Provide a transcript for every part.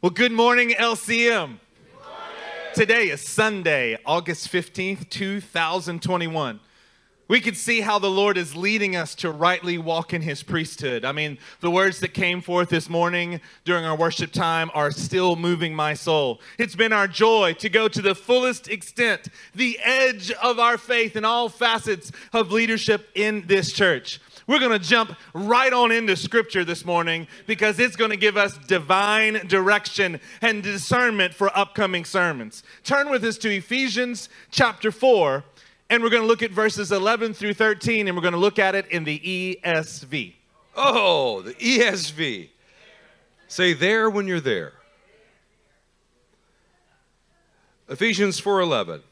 Well, good morning, LCM. Today is Sunday, August 15th, 2021. We can see how the Lord is leading us to rightly walk in his priesthood. I mean, the words that came forth this morning during our worship time are still moving my soul. It's been our joy to go to the fullest extent, the edge of our faith in all facets of leadership in this church. We're going to jump right on into scripture this morning because it's going to give us divine direction and discernment for upcoming sermons. Turn with us to Ephesians chapter 4, and we're going to look at verses 11 through 13, and we're going to look at it in the ESV. Oh, the ESV. Say there when you're there. Ephesians 4:11.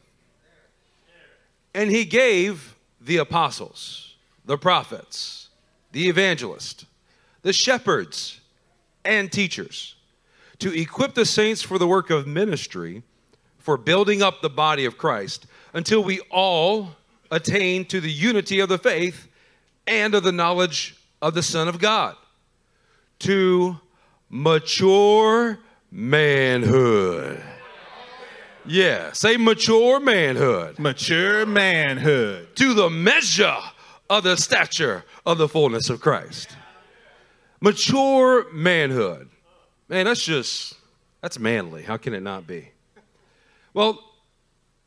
And he gave the apostles the prophets, the evangelists, the shepherds, and teachers to equip the saints for the work of ministry, for building up the body of Christ, until we all attain to the unity of the faith and of the knowledge of the Son of God, to mature manhood. Yeah, say mature manhood. Mature manhood. To the measure of the stature of the fullness of Christ. Mature manhood. Man, that's just, that's manly. How can it not be? Well,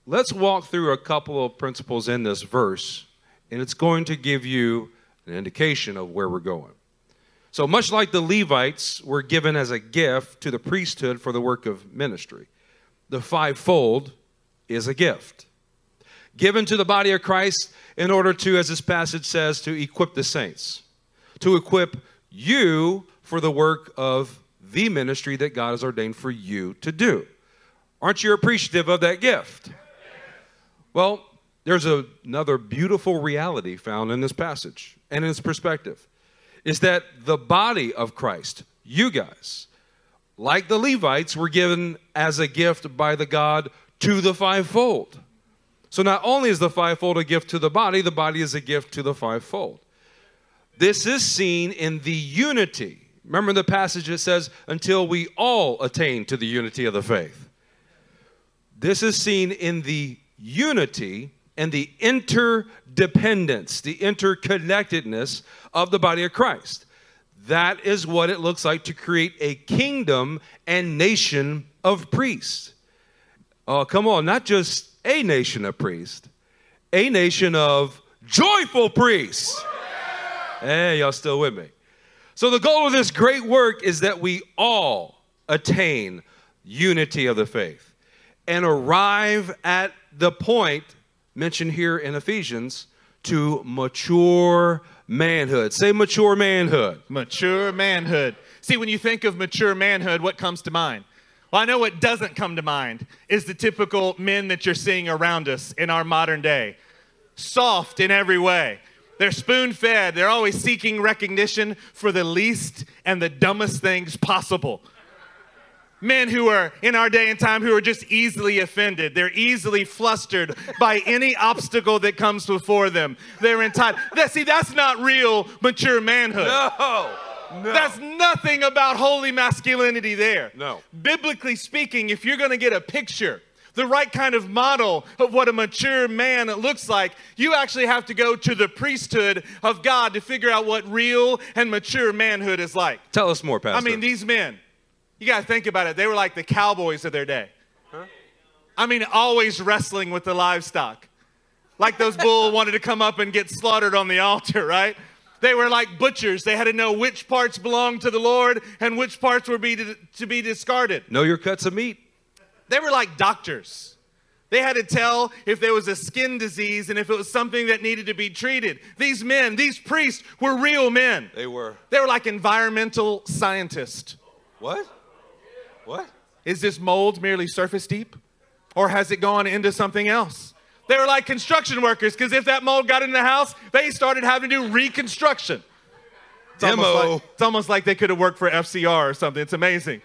let's walk through a couple of principles in this verse, and it's going to give you an indication of where we're going. So, much like the Levites were given as a gift to the priesthood for the work of ministry, the fivefold is a gift given to the body of Christ in order to, as this passage says, to equip the saints, to equip you for the work of the ministry that God has ordained for you to do. Aren't you appreciative of that gift? Well, there's a, another beautiful reality found in this passage and in its perspective is that the body of Christ, you guys, like the Levites, were given as a gift by the God to the fivefold. So not only is the fivefold a gift to the body, the body is a gift to the fivefold. This is seen in the unity. Remember the passage it says, until we all attain to the unity of the faith. This is seen in the unity and the interdependence, the interconnectedness of the body of Christ. That is what it looks like to create a kingdom and nation of priests. Oh, come on, not just a nation of priests, a nation of joyful priests. Hey, y'all still with me? So, the goal of this great work is that we all attain unity of the faith and arrive at the point mentioned here in Ephesians to mature manhood. Say mature manhood. Mature manhood. See, when you think of mature manhood, what comes to mind? Well, I know what doesn't come to mind is the typical men that you're seeing around us in our modern day. Soft in every way. They're spoon fed. They're always seeking recognition for the least and the dumbest things possible. Men who are in our day and time who are just easily offended. They're easily flustered by any obstacle that comes before them. They're entitled. See, that's not real mature manhood. No. No. That's nothing about holy masculinity there. No. Biblically speaking, if you're going to get a picture, the right kind of model of what a mature man looks like, you actually have to go to the priesthood of God to figure out what real and mature manhood is like. Tell us more, Pastor. I mean, these men, you got to think about it. They were like the cowboys of their day. Huh? I mean, always wrestling with the livestock. Like those bulls wanted to come up and get slaughtered on the altar, right? They were like butchers. They had to know which parts belonged to the Lord and which parts were be to, to be discarded. Know your cuts of meat. They were like doctors. They had to tell if there was a skin disease and if it was something that needed to be treated. These men, these priests, were real men. They were. They were like environmental scientists. What? What? Is this mold merely surface deep? Or has it gone into something else? They were like construction workers because if that mold got in the house, they started having to do reconstruction. It's Demo. Almost like, it's almost like they could have worked for FCR or something. It's amazing.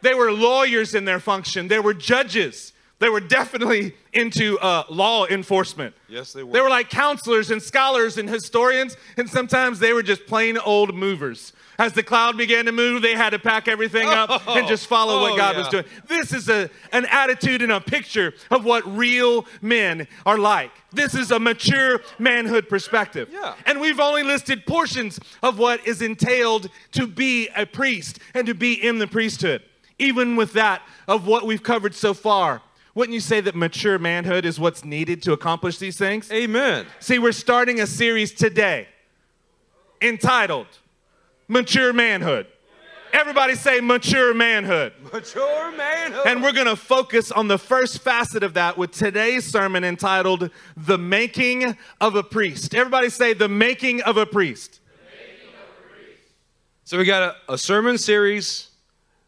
They were lawyers in their function, they were judges. They were definitely into uh, law enforcement. Yes, they were. They were like counselors and scholars and historians, and sometimes they were just plain old movers. As the cloud began to move, they had to pack everything up and oh, just follow Oh, what God was doing. This is a, an attitude and a picture of what real men are like. This is a mature manhood perspective. Yeah. And we've only listed portions of what is entailed to be a priest and to be in the priesthood. Even with that, of what we've covered so far, wouldn't you say that mature manhood is what's needed to accomplish these things? Amen. See, we're starting a series today entitled Mature Manhood. Everybody say mature manhood. Mature manhood. And we're going to focus on the first facet of that with today's sermon entitled The Making of a Priest. Everybody say The Making of a Priest. So we got a, a sermon series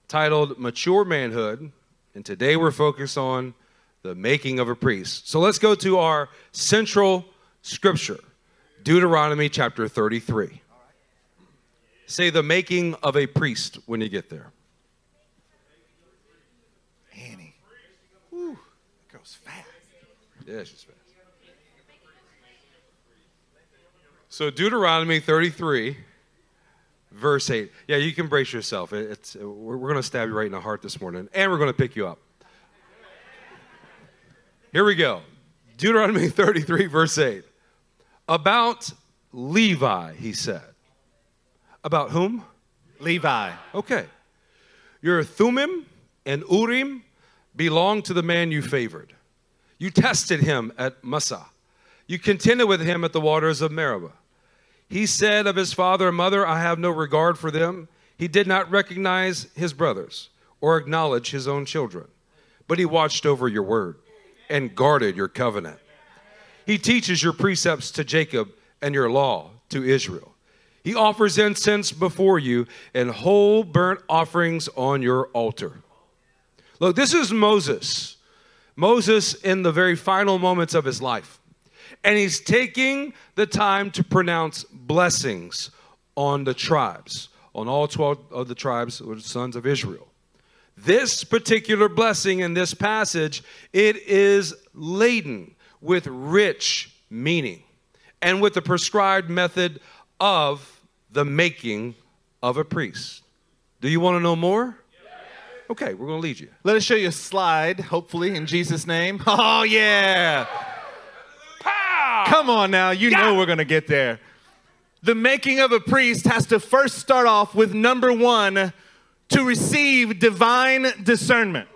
titled Mature Manhood, and today we're focused on the making of a priest. So let's go to our central scripture, Deuteronomy chapter 33. Say the making of a priest when you get there. Annie. Whew, that goes fast. Yeah, she's fast. So Deuteronomy 33, verse 8. Yeah, you can brace yourself. It's, uh, we're we're going to stab you right in the heart this morning, and we're going to pick you up. Here we go. Deuteronomy 33, verse 8. About Levi, he said. About whom? Levi. Okay. Your Thummim and Urim belong to the man you favored. You tested him at Massah. You contended with him at the waters of Meribah. He said of his father and mother, I have no regard for them. He did not recognize his brothers or acknowledge his own children, but he watched over your word and guarded your covenant. He teaches your precepts to Jacob and your law to Israel. He offers incense before you and whole burnt offerings on your altar. Look, this is Moses. Moses in the very final moments of his life. And he's taking the time to pronounce blessings on the tribes, on all 12 of the tribes or the sons of Israel. This particular blessing in this passage, it is laden with rich meaning and with the prescribed method of the making of a priest. Do you want to know more? Okay, we're going to lead you. Let us show you a slide, hopefully, in Jesus' name. Oh, yeah. Pow! Come on now, you know we're going to get there. The making of a priest has to first start off with number one to receive divine discernment.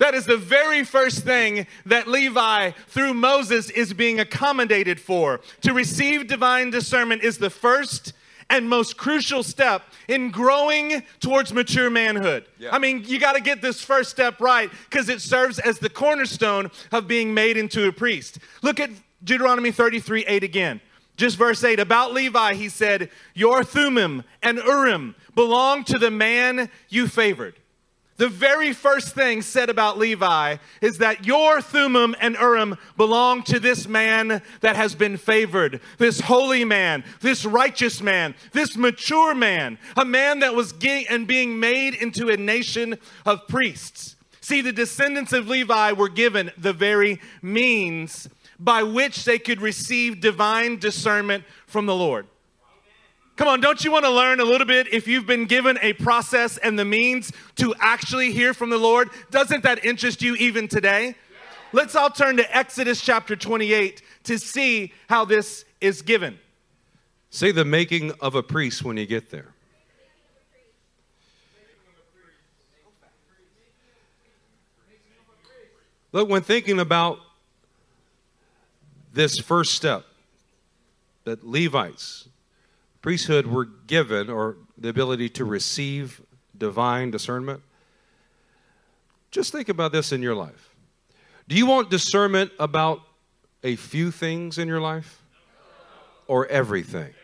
That is the very first thing that Levi, through Moses, is being accommodated for. To receive divine discernment is the first and most crucial step in growing towards mature manhood. Yeah. I mean, you got to get this first step right because it serves as the cornerstone of being made into a priest. Look at Deuteronomy 33 8 again. Just verse 8. About Levi, he said, Your Thummim and Urim belong to the man you favored. The very first thing said about Levi is that your Thummim and Urim belong to this man that has been favored, this holy man, this righteous man, this mature man, a man that was getting and being made into a nation of priests. See, the descendants of Levi were given the very means by which they could receive divine discernment from the Lord. Come on, don't you want to learn a little bit if you've been given a process and the means to actually hear from the Lord? Doesn't that interest you even today? Let's all turn to Exodus chapter 28 to see how this is given. Say the making of a priest when you get there. Look, when thinking about this first step that Levites, priesthood, were given, or the ability to receive divine discernment, just think about this in your life. Do you want discernment about a few things in your life or everything?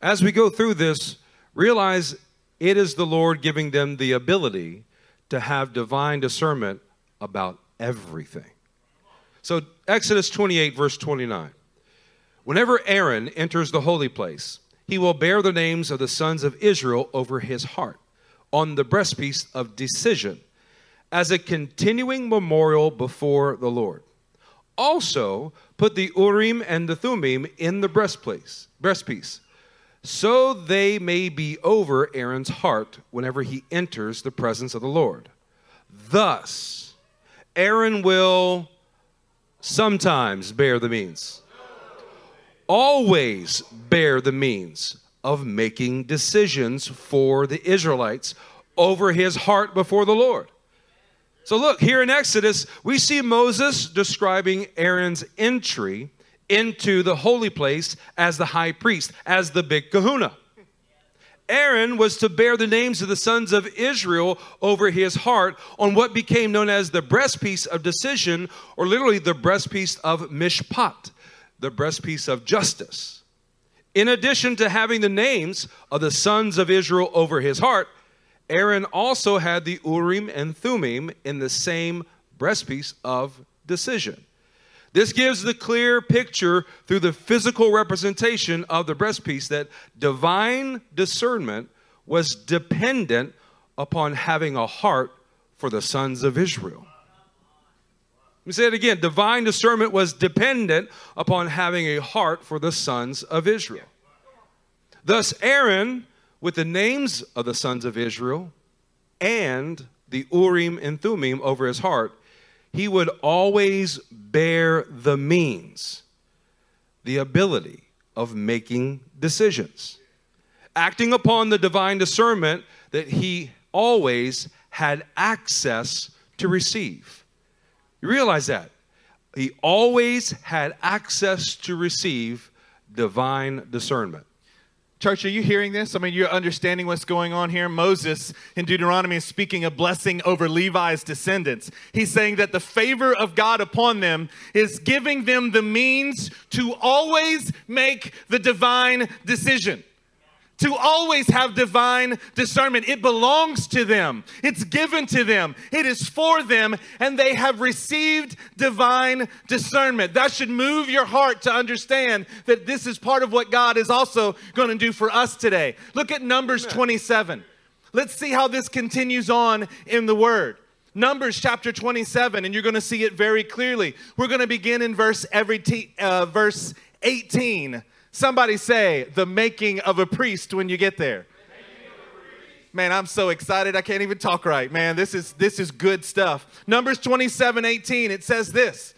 As we go through this, realize it is the Lord giving them the ability to have divine discernment about everything. So, Exodus 28, verse 29. Whenever Aaron enters the holy place, he will bear the names of the sons of Israel over his heart on the breastpiece of decision. as a continuing memorial before the Lord. Also, put the Urim and the Thummim in the breastplate, breastpiece, so they may be over Aaron's heart whenever he enters the presence of the Lord. Thus, Aaron will sometimes bear the means, always bear the means of making decisions for the Israelites over his heart before the Lord. So, look, here in Exodus, we see Moses describing Aaron's entry into the holy place as the high priest, as the big kahuna. Aaron was to bear the names of the sons of Israel over his heart on what became known as the breastpiece of decision, or literally the breastpiece of mishpat, the breastpiece of justice. In addition to having the names of the sons of Israel over his heart, Aaron also had the Urim and Thummim in the same breastpiece of decision. This gives the clear picture through the physical representation of the breastpiece that divine discernment was dependent upon having a heart for the sons of Israel. Let me say it again. Divine discernment was dependent upon having a heart for the sons of Israel. Thus, Aaron with the names of the sons of Israel and the Urim and Thummim over his heart, he would always bear the means, the ability of making decisions, acting upon the divine discernment that he always had access to receive. You realize that? He always had access to receive divine discernment. Church, are you hearing this? I mean, you're understanding what's going on here. Moses in Deuteronomy is speaking a blessing over Levi's descendants. He's saying that the favor of God upon them is giving them the means to always make the divine decision to always have divine discernment. It belongs to them, it's given to them, it is for them, and they have received divine discernment. That should move your heart to understand that this is part of what God is also going to do for us today. Look at Numbers 27. Let's see how this continues on in the Word. Numbers chapter 27, and you're going to see it very clearly. We're going to begin in verse every t- uh, verse 18 Somebody say, the making of a priest when you get there. Man, I'm so excited. I can't even talk right. Man, this is this is good stuff. Numbers 27, 18, it says this.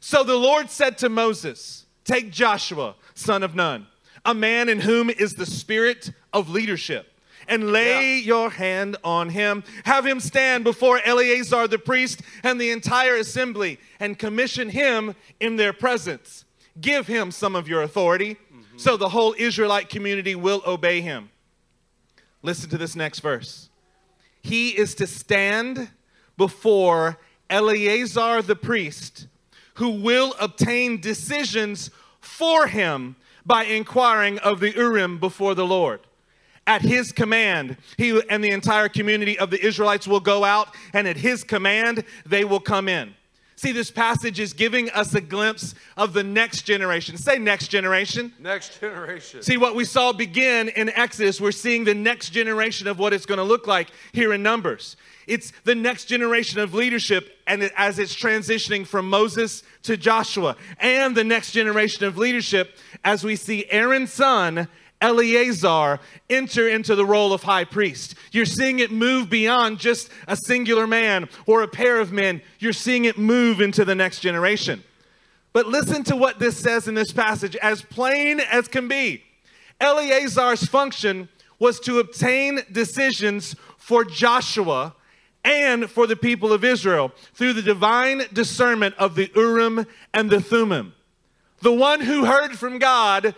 So the Lord said to Moses, Take Joshua, son of Nun, a man in whom is the spirit of leadership and lay yeah. your hand on him. Have him stand before Eleazar the priest and the entire assembly and commission him in their presence. Give him some of your authority so the whole Israelite community will obey him. Listen to this next verse. He is to stand before Eleazar the priest, who will obtain decisions for him by inquiring of the Urim before the Lord. At his command, he and the entire community of the Israelites will go out, and at his command, they will come in. See, this passage is giving us a glimpse of the next generation. Say next generation. Next generation. See, what we saw begin in Exodus, we're seeing the next generation of what it's going to look like here in Numbers. It's the next generation of leadership, and as it's transitioning from Moses to Joshua, and the next generation of leadership as we see Aaron's son Eleazar enter into the role of high priest. You're seeing it move beyond just a singular man or a pair of men. You're seeing it move into the next generation. But listen to what this says in this passage, as plain as can be. Eleazar's function was to obtain decisions for Joshua and for the people of Israel through the divine discernment of the Urim and the Thummim. The one who heard from God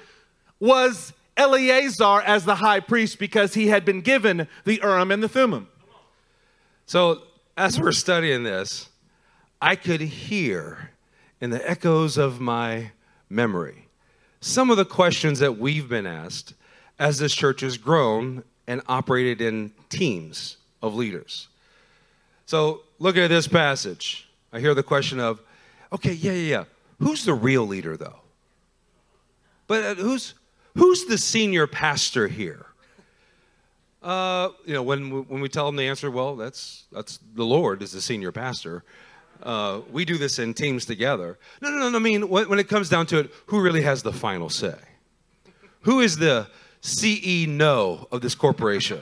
was Eleazar as the high priest because he had been given the Urim and the Thummim. So, as we're studying this, I could hear in the echoes of my memory some of the questions that we've been asked as this church has grown and operated in teams of leaders. So, look at this passage. I hear the question of, okay, yeah, yeah, yeah. Who's the real leader, though? But uh, who's Who's the senior pastor here? Uh, you know, when we- when we tell them the answer, well, that's that's the Lord is the senior pastor. Uh, we do this in teams together. No, no, no. I mean, when, when it comes down to it, who really has the final say? Who is the CEO of this corporation?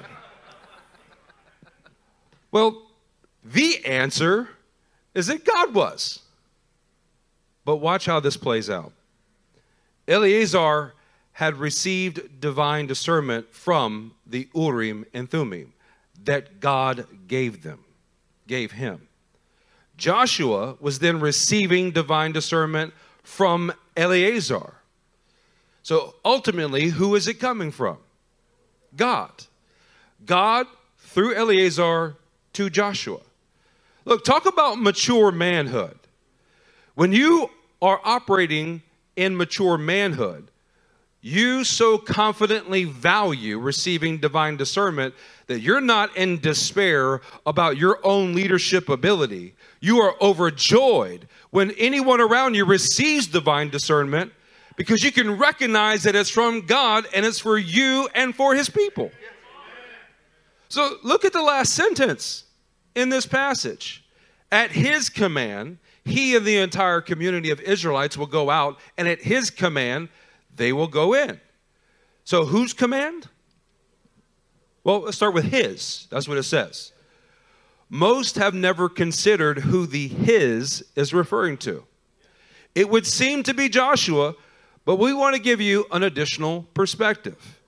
Well, the answer is that God was. But watch how this plays out. Eleazar had received divine discernment from the Urim and Thummim that God gave them, gave him. Joshua was then receiving divine discernment from Eleazar. So ultimately, who is it coming from? God. God through Eleazar to Joshua. Look, talk about mature manhood. When you are operating in mature manhood, you so confidently value receiving divine discernment that you're not in despair about your own leadership ability. You are overjoyed when anyone around you receives divine discernment because you can recognize that it's from God and it's for you and for his people. So look at the last sentence in this passage. At his command, he and the entire community of Israelites will go out, and at his command, they will go in. So, whose command? Well, let's start with his. That's what it says. Most have never considered who the his is referring to. It would seem to be Joshua, but we want to give you an additional perspective.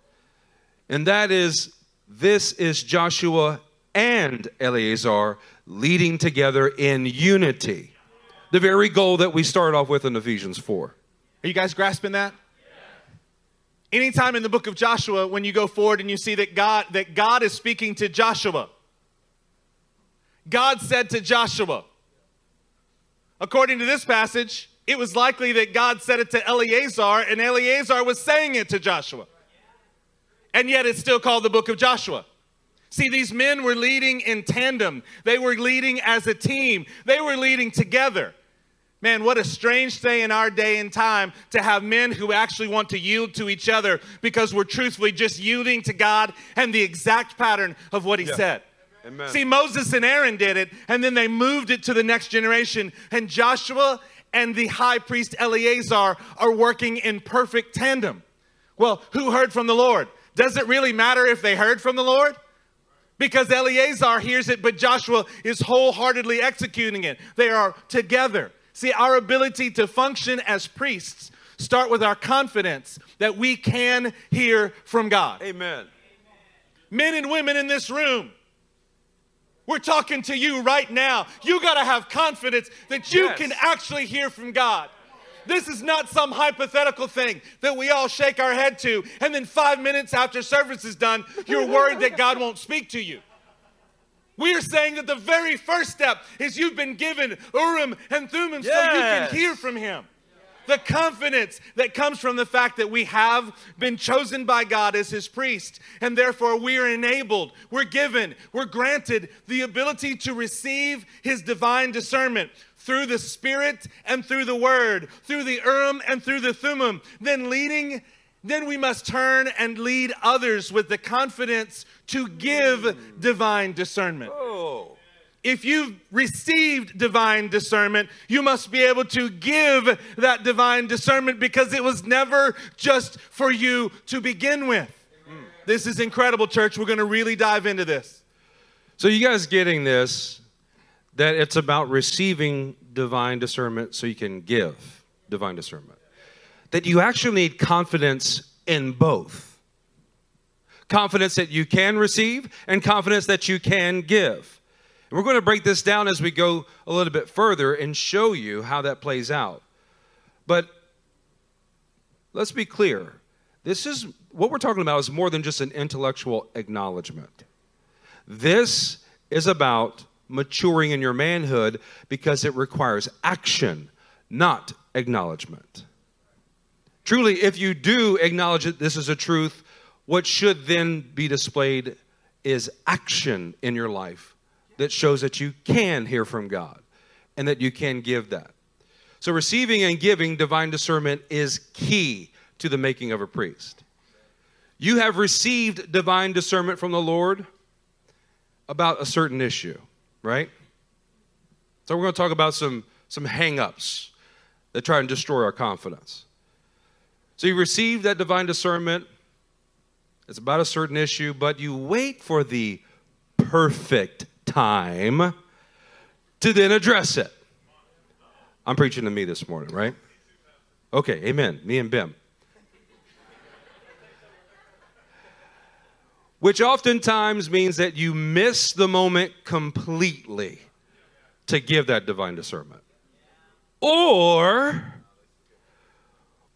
And that is this is Joshua and Eleazar leading together in unity. The very goal that we start off with in Ephesians 4. Are you guys grasping that? Anytime in the book of Joshua, when you go forward and you see that God, that God is speaking to Joshua, God said to Joshua, according to this passage, it was likely that God said it to Eleazar, and Eleazar was saying it to Joshua. And yet it's still called the book of Joshua. See, these men were leading in tandem, they were leading as a team, they were leading together. Man, what a strange thing in our day and time to have men who actually want to yield to each other because we're truthfully just yielding to God and the exact pattern of what He Yeah. said. Amen. See, Moses and Aaron did it, and then they moved it to the next generation, and Joshua and the high priest Eleazar are working in perfect tandem. Well, who heard from the Lord? Does it really matter if they heard from the Lord? Because Eleazar hears it, but Joshua is wholeheartedly executing it. They are together. See, our ability to function as priests start with our confidence that we can hear from God. Amen. Men and women in this room, we're talking to you right now. You got to have confidence that you Yes. can actually hear from God. This is not some hypothetical thing that we all shake our head to, and then five minutes after service is done, you're worried that God won't speak to you. We are saying that the very first step is you've been given Urim and Thummim so you can hear from Him. The confidence that comes from the fact that we have been chosen by God as His priest, and therefore we are enabled, we're given, we're granted the ability to receive His divine discernment through the Spirit and through the Word, through the Urim and through the Thummim. Then leading, then we must turn and lead others with the confidence to give divine discernment Oh. if you've received divine discernment, you must be able to give that divine discernment because it was never just for you to begin with. Mm. This is incredible, church. We're going to really dive into this. So, you guys getting this? That it's about receiving divine discernment so you can give divine discernment. That you actually need confidence in both confidence that you can receive and confidence that you can give. And we're going to break this down as we go a little bit further and show you how that plays out. But let's be clear this is what we're talking about is more than just an intellectual acknowledgement. This is about maturing in your manhood because it requires action, not acknowledgement. Truly, if you do acknowledge that this is a truth, what should then be displayed is action in your life that shows that you can hear from God and that you can give that. So, receiving and giving divine discernment is key to the making of a priest. You have received divine discernment from the Lord about a certain issue, right? So we're going to talk about some some hang-ups that try and destroy our confidence. So you receive that divine discernment. It's about a certain issue, but you wait for the perfect time to then address it. I'm preaching to me this morning, right? Okay, amen. Me and Bim. Which oftentimes means that you miss the moment completely to give that divine discernment. Or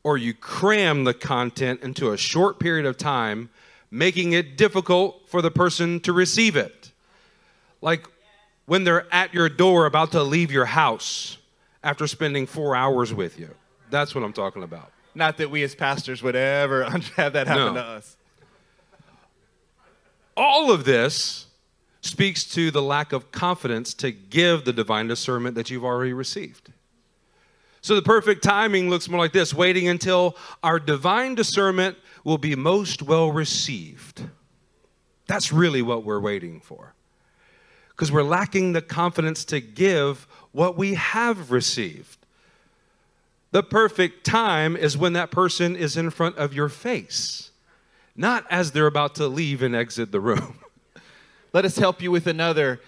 or you cram the content into a short period of time, making it difficult for the person to receive it. Like when they're at your door about to leave your house after spending four hours with you. That's what I'm talking about. Not that we as pastors would ever have that happen No. to us. All of this speaks to the lack of confidence to give the divine discernment that you've already received. So the perfect timing looks more like this waiting until our divine discernment will be most well received. That's really what we're waiting for. Because we're lacking the confidence to give what we have received. The perfect time is when that person is in front of your face, not as they're about to leave and exit the room. Let us help you with another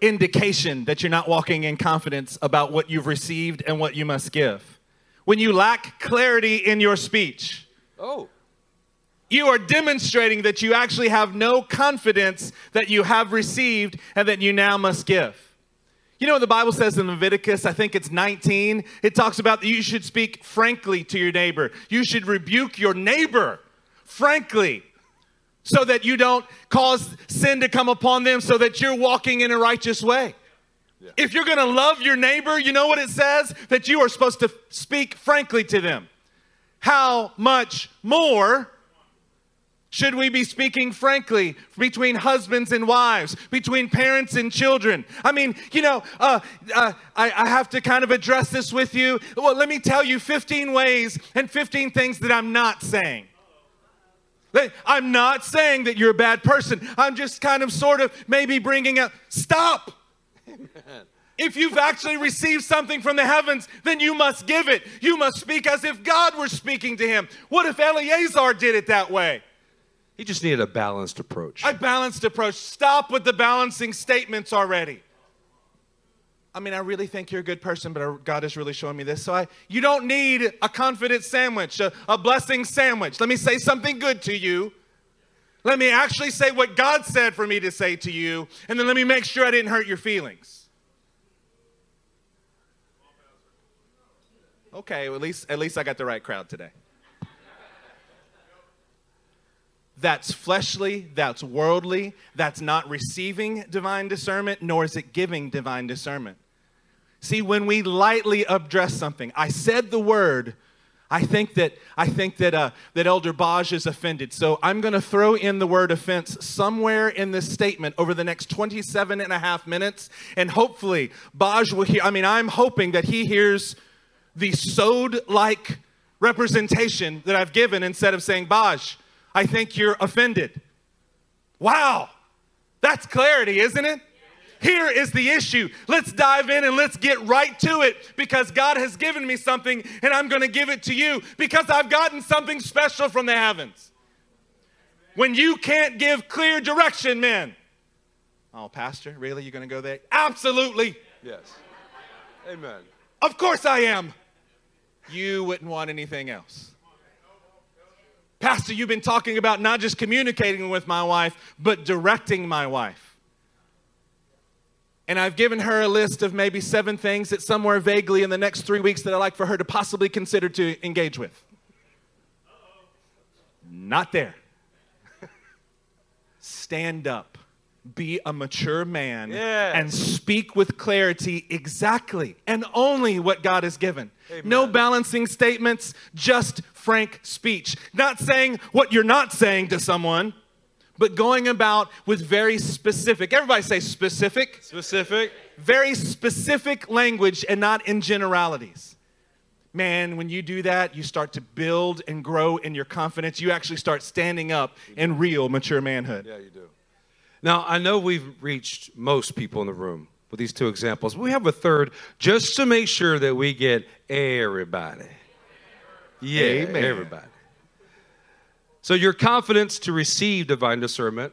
indication that you're not walking in confidence about what you've received and what you must give. When you lack clarity in your speech, Oh. you are demonstrating that you actually have no confidence that you have received and that you now must give. You know what the Bible says in Leviticus? I think it's 19. It talks about that you should speak frankly to your neighbor. You should rebuke your neighbor frankly so that you don't cause sin to come upon them so that you're walking in a righteous way. If you're going to love your neighbor, you know what it says? That you are supposed to speak frankly to them. How much more should we be speaking frankly between husbands and wives, between parents and children? I mean, you know, uh, uh, I, I have to kind of address this with you. Well, let me tell you 15 ways and 15 things that I'm not saying. I'm not saying that you're a bad person. I'm just kind of sort of maybe bringing up, stop. If you've actually received something from the heavens, then you must give it. You must speak as if God were speaking to him. What if Eleazar did it that way? He just needed a balanced approach. A balanced approach. Stop with the balancing statements already. I mean, I really think you're a good person, but God is really showing me this. So I, you don't need a confidence sandwich, a, a blessing sandwich. Let me say something good to you. Let me actually say what God said for me to say to you, and then let me make sure I didn't hurt your feelings. Okay, well, at least at least I got the right crowd today. That's fleshly, that's worldly, that's not receiving divine discernment, nor is it giving divine discernment. See, when we lightly address something, I said the word. I think that I think that uh, that Elder Baj is offended. So I'm going to throw in the word offense somewhere in this statement over the next 27 and a half minutes, and hopefully Baj will hear. I mean, I'm hoping that he hears the sowed-like representation that I've given instead of saying, Baj, I think you're offended. Wow, that's clarity, isn't it? Here is the issue. Let's dive in and let's get right to it because God has given me something and I'm going to give it to you because I've gotten something special from the heavens. When you can't give clear direction, men. Oh, Pastor, really? You're going to go there? Absolutely. yes. Amen. Of course I am. You wouldn't want anything else. Pastor, you've been talking about not just communicating with my wife, but directing my wife. And I've given her a list of maybe seven things that somewhere vaguely in the next three weeks that I'd like for her to possibly consider to engage with. Not there. Stand up. Be a mature man Yes. and speak with clarity exactly and only what God has given. No balancing statements, just frank speech. Not saying what you're not saying to someone, but going about with very specific, everybody say specific, Specific. very specific language and not in generalities. man, when you do that, you start to build and grow in your confidence. You actually start standing up in real mature manhood. Yeah, you do. Now, I know we've reached most people in the room with these two examples. We have a third just to make sure that we get everybody. Yeah, Amen. everybody. So your confidence to receive divine discernment,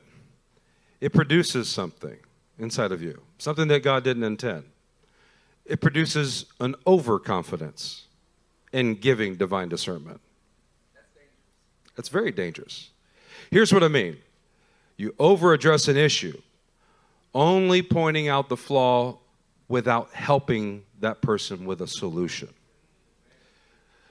it produces something inside of you, something that God didn't intend. It produces an overconfidence in giving divine discernment. That's dangerous. That's very dangerous. Here's what I mean. You overaddress an issue, only pointing out the flaw without helping that person with a solution.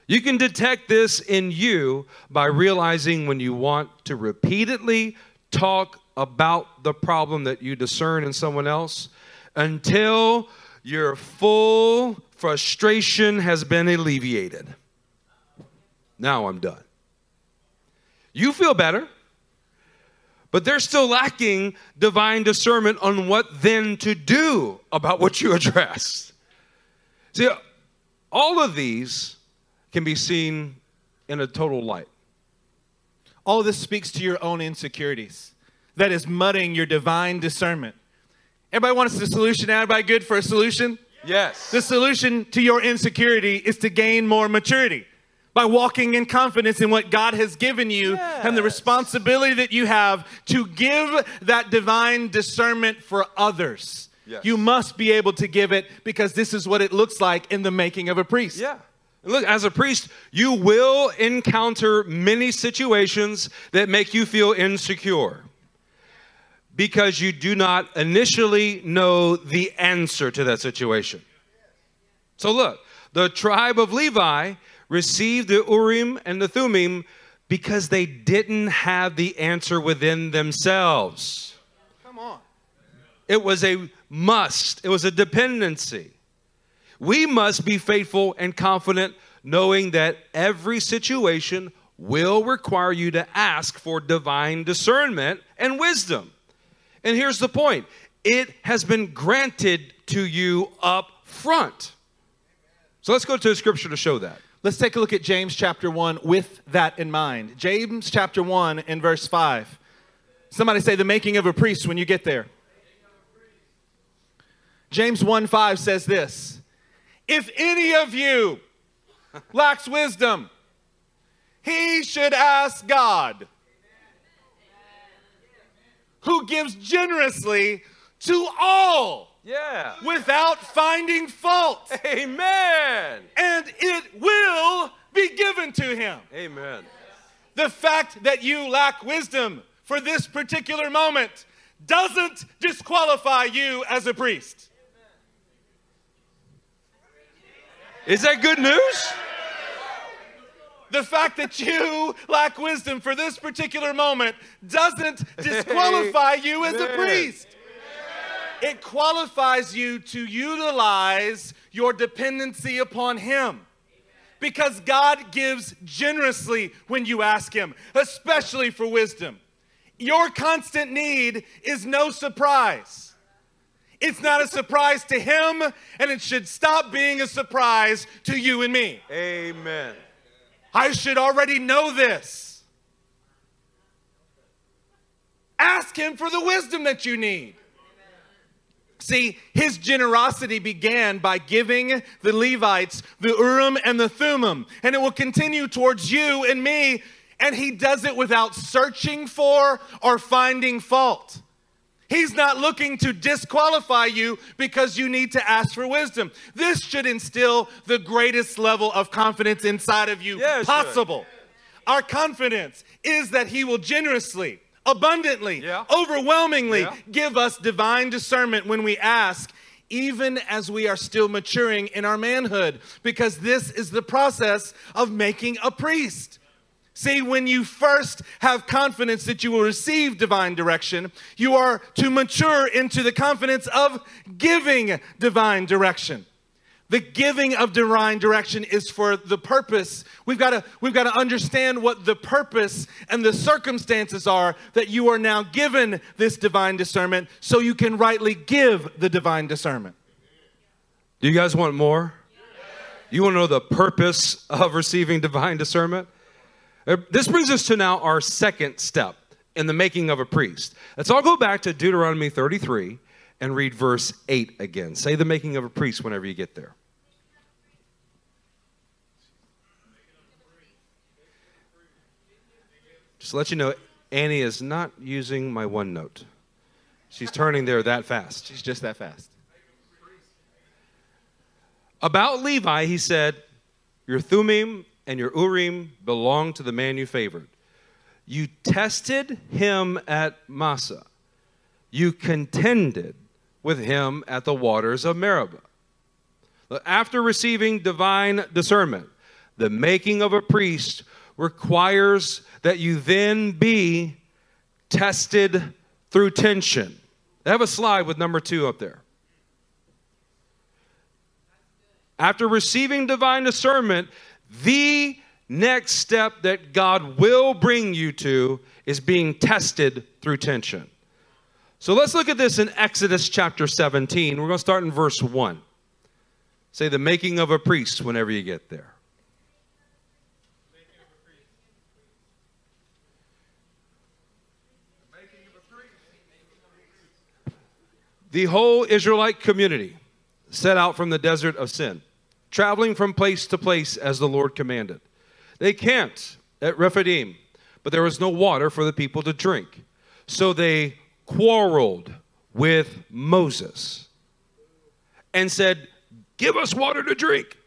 You can detect this in you by realizing when you want to repeatedly talk about the problem that you discern in someone else until your full frustration has been alleviated. Now I'm done. You feel better, but they're still lacking divine discernment on what then to do about what you address. See, all of these can be seen in a total light. All of this speaks to your own insecurities. That is mudding your divine discernment. Everybody wants a solution. Everybody good for a solution? Yes. The solution to your insecurity is to gain more maturity by walking in confidence in what God has given you and the responsibility that you have to give that divine discernment for others. Yes. You must be able to give it because this is what it looks like in the making of a priest. Yeah. Look, as a priest, you will encounter many situations that make you feel insecure because you do not initially know the answer to that situation. So, look, the tribe of Levi received the Urim and the Thummim because they didn't have the answer within themselves. Come on. It was a must, it was a dependency. We must be faithful and confident knowing that every situation will require you to ask for divine discernment and wisdom. And here's the point it has been granted to you up front. So let's go to the scripture to show that. Let's take a look at James chapter 1 with that in mind. James chapter 1 and verse 5. Somebody say the making of a priest when you get there. James 1 5 says this If any of you lacks wisdom, he should ask God, who gives generously to all Yeah. without finding fault, Amen. and it will be given to him. Amen. The fact that you lack wisdom for this particular moment doesn't disqualify you as a priest. Is that good news? The fact that you lack wisdom for this particular moment doesn't disqualify you as a priest. It qualifies you to utilize your dependency upon Him. Because God gives generously when you ask Him, especially for wisdom. Your constant need is no surprise. It's not a surprise to Him, and it should stop being a surprise to you and me. Amen. I should already know this. Ask him for the wisdom that you need. See, his generosity began by giving the Levites the Urim and the Thummim, and it will continue towards you and me, and he does it without searching for or finding fault. He's not looking to disqualify you because you need to ask for wisdom. This should instill the greatest level of confidence inside of you Yeah, possible. Our confidence is that He will generously, abundantly, Yeah. overwhelmingly Yeah. give us divine discernment when we ask, even as we are still maturing in our manhood, because this is the process of making a priest. See, when you first have confidence that you will receive divine direction, you are to mature into the confidence of giving divine direction. The giving of divine direction is for the purpose. We've got to we've got to understand what the purpose and the circumstances are that you are now given this divine discernment so you can rightly give the divine discernment. Do you guys want more? You want to know the purpose of receiving divine discernment? Uh, This brings us to now our second step in the making of a priest. Let's all go back to Deuteronomy 33 and read verse 8 again. Say the making of a priest whenever you get there. Just to let you know, Annie is not using my OneNote. She's turning there that fast. She's just that fast. About Levi, he said, Your Thummim and your Urim belong to the man you favored. You tested him at Massah. You contended with him at the waters of Meribah. After receiving divine discernment, the making of a priest requires that you then be tested through tension. I have a slide with number two up there. After receiving divine discernment, the next step that God will bring you to is being tested through tension. So let's look at this in Exodus chapter 17. We're going to start in verse 1. Say the making of a priest whenever you get there. The whole Israelite community set out from the desert of sin, traveling from place to place as the Lord commanded. They camped at Rephidim, but there was no water for the people to drink. So they quarreled with Moses and said, Give us water to drink.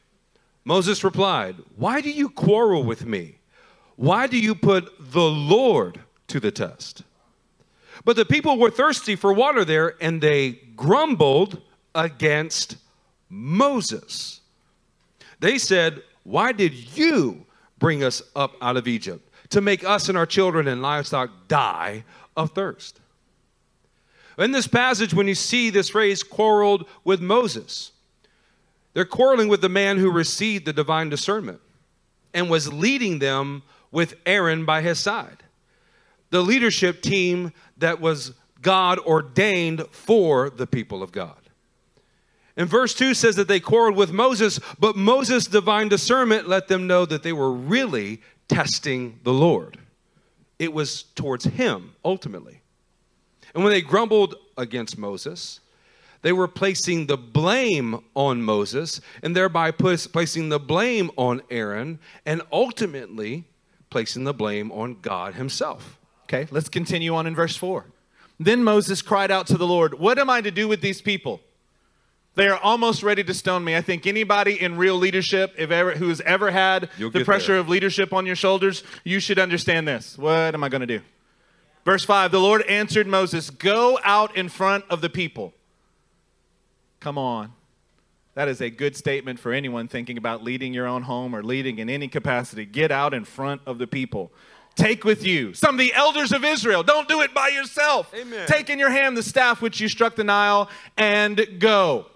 Moses replied, Why do you quarrel with me? Why do you put the Lord to the test? But the people were thirsty for water there, and they grumbled against Moses. They said, Why did you bring us up out of Egypt to make us and our children and livestock die of thirst? In this passage, when you see this phrase, quarreled with Moses, they're quarreling with the man who received the divine discernment and was leading them with Aaron by his side. The leadership team that was God ordained for the people of God. And verse 2 says that they quarreled with Moses, but Moses' divine discernment let them know that they were really testing the Lord. It was towards him, ultimately. And when they grumbled against Moses, they were placing the blame on Moses and thereby placing the blame on Aaron and ultimately placing the blame on God himself. Okay, let's continue on in verse 4. Then Moses cried out to the Lord, What am I to do with these people? They are almost ready to stone me. I think anybody in real leadership, if ever, who has ever had You'll the pressure there. of leadership on your shoulders, you should understand this. What am I going to do? Verse 5 The Lord answered Moses, Go out in front of the people. Come on. That is a good statement for anyone thinking about leading your own home or leading in any capacity. Get out in front of the people. Take with you some of the elders of Israel. Don't do it by yourself. Amen. Take in your hand the staff which you struck the Nile and go.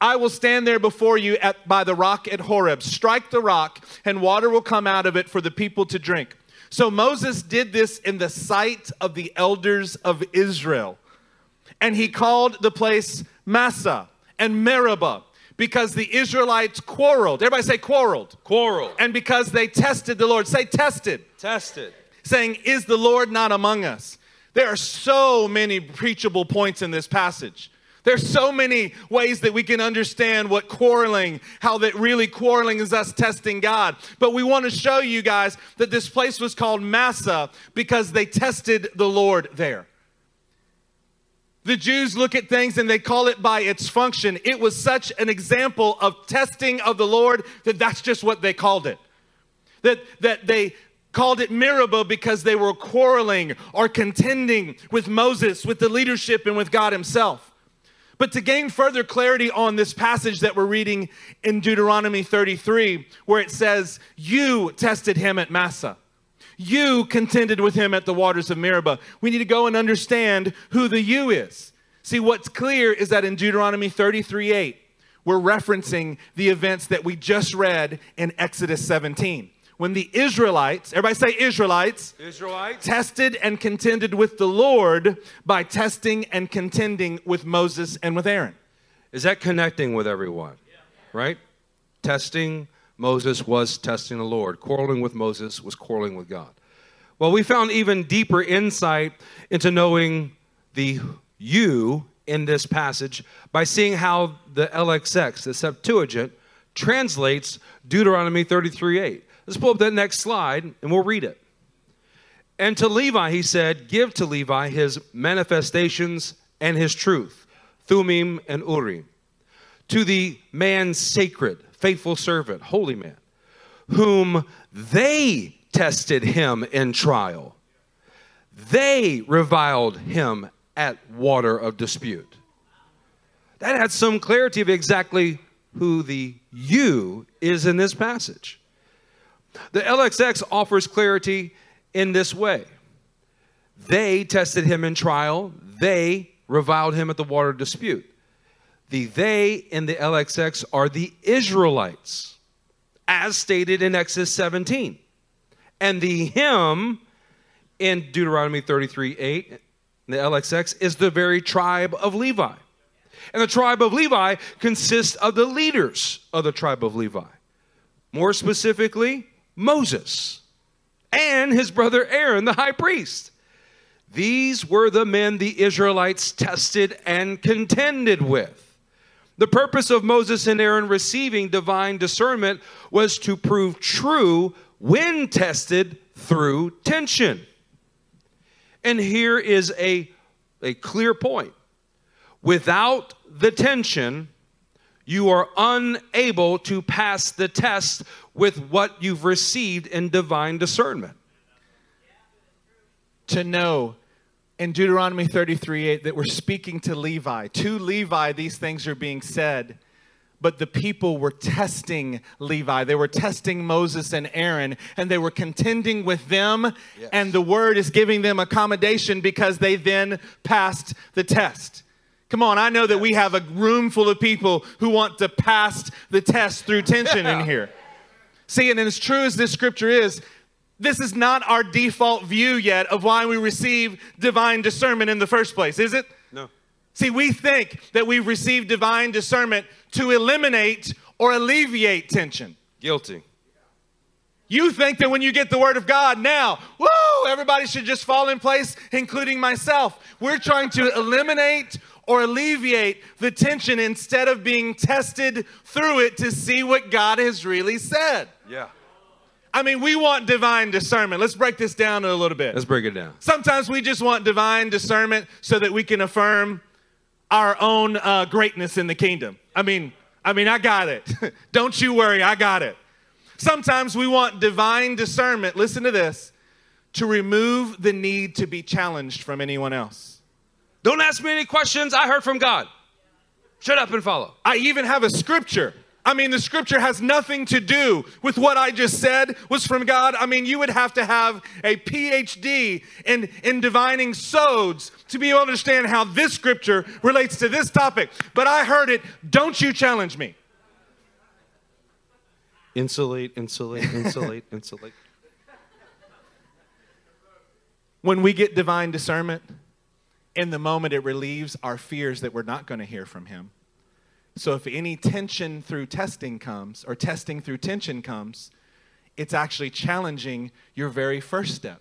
I will stand there before you at, by the rock at Horeb. Strike the rock, and water will come out of it for the people to drink. So Moses did this in the sight of the elders of Israel. And he called the place Massah and Meribah because the Israelites quarreled. Everybody say quarreled. Quarreled. And because they tested the Lord. Say tested Tested. saying, Is the Lord not among us? There are so many preachable points in this passage. There's so many ways that we can understand what quarreling, how that really quarreling is us testing God. But we want to show you guys that this place was called Massah because they tested the Lord there. The Jews look at things and they call it by its function. It was such an example of testing of the Lord that that's just what they called it that, that they called it Meribah because they were quarreling or contending with Moses, with the leadership, and with God Himself. But to gain further clarity on this passage that we're reading in Deuteronomy 33, where it says, You tested him at Massah. You contended with him at the waters of Meribah. We need to go and understand who the you is. See, what's clear is that in Deuteronomy 33 8, we're referencing the events that we just read in Exodus 17. When the Israelites, everybody say Israelites, Israelites. tested and contended with the Lord by testing and contending with Moses and with Aaron. Is that connecting with everyone? Right? testing Moses was testing the Lord. Quarreling with Moses was quarreling with God. Well, we found even deeper insight into knowing the you in this passage by seeing how the LXX, the Septuagint, translates Deuteronomy 33 8. Let's pull up that next slide and we'll read it. And to Levi, he said, Give to Levi his manifestations and his truth, Thummim and Urim. To the man sacred, faithful servant, holy man, whom they tested him in trial. They reviled him at water of dispute. That had some clarity of exactly who the you is in this passage. The LXX offers clarity in this way. They tested him in trial, they reviled him at the water dispute. The they in the LXX are the Israelites, as stated in Exodus 17. And the him in Deuteronomy 33 8, the LXX, is the very tribe of Levi. And the tribe of Levi consists of the leaders of the tribe of Levi. More specifically, Moses and his brother Aaron, the high priest. These were the men the Israelites tested and contended with. The purpose of Moses and Aaron receiving divine discernment was to prove true when tested through tension. And here is a, a clear point without the tension, you are unable to pass the test with what you've received in divine discernment. To know in Deuteronomy 33 8 that we're speaking to Levi. To Levi, these things are being said. But the people were testing Levi. They were testing Moses and Aaron, and they were contending with them. Yes. And the word is giving them accommodation because they then passed the test. Come on, I know that we have a room full of people who want to pass the test through tension in here. See, and as true as this scripture is, this is not our default view yet of why we receive divine discernment in the first place, is it? No. See, we think that we've received divine discernment to eliminate or alleviate tension. Guilty. You think that when you get the word of God now, woo, everybody should just fall in place, including myself. We're trying to eliminate or alleviate the tension instead of being tested through it to see what God has really said. Yeah. I mean, we want divine discernment. Let's break this down a little bit. Let's break it down. Sometimes we just want divine discernment so that we can affirm our own uh, greatness in the kingdom. I mean, I mean, I got it. Don't you worry, I got it. Sometimes we want divine discernment. Listen to this to remove the need to be challenged from anyone else. Don't ask me any questions. I heard from God. Shut up and follow. I even have a scripture I mean, the scripture has nothing to do with what I just said was from God. I mean, you would have to have a PhD in, in divining sods to be able to understand how this scripture relates to this topic. But I heard it. Don't you challenge me. Insulate, insulate, insulate, insulate. When we get divine discernment, in the moment it relieves our fears that we're not going to hear from Him. So if any tension through testing comes, or testing through tension comes, it's actually challenging your very first step.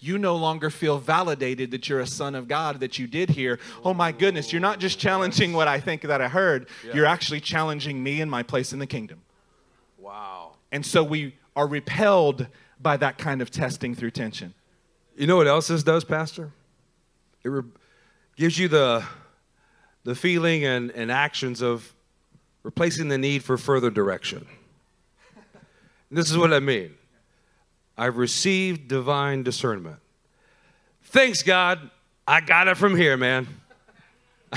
You no longer feel validated that you're a son of God, that you did hear. Oh my goodness, you're not just challenging what I think that I heard, yeah. you're actually challenging me and my place in the kingdom. Wow. And so we are repelled by that kind of testing through tension. You know what else this does, Pastor? It re- gives you the the feeling and, and actions of replacing the need for further direction. this is what I mean. I've received divine discernment. Thanks, God. I got it from here, man.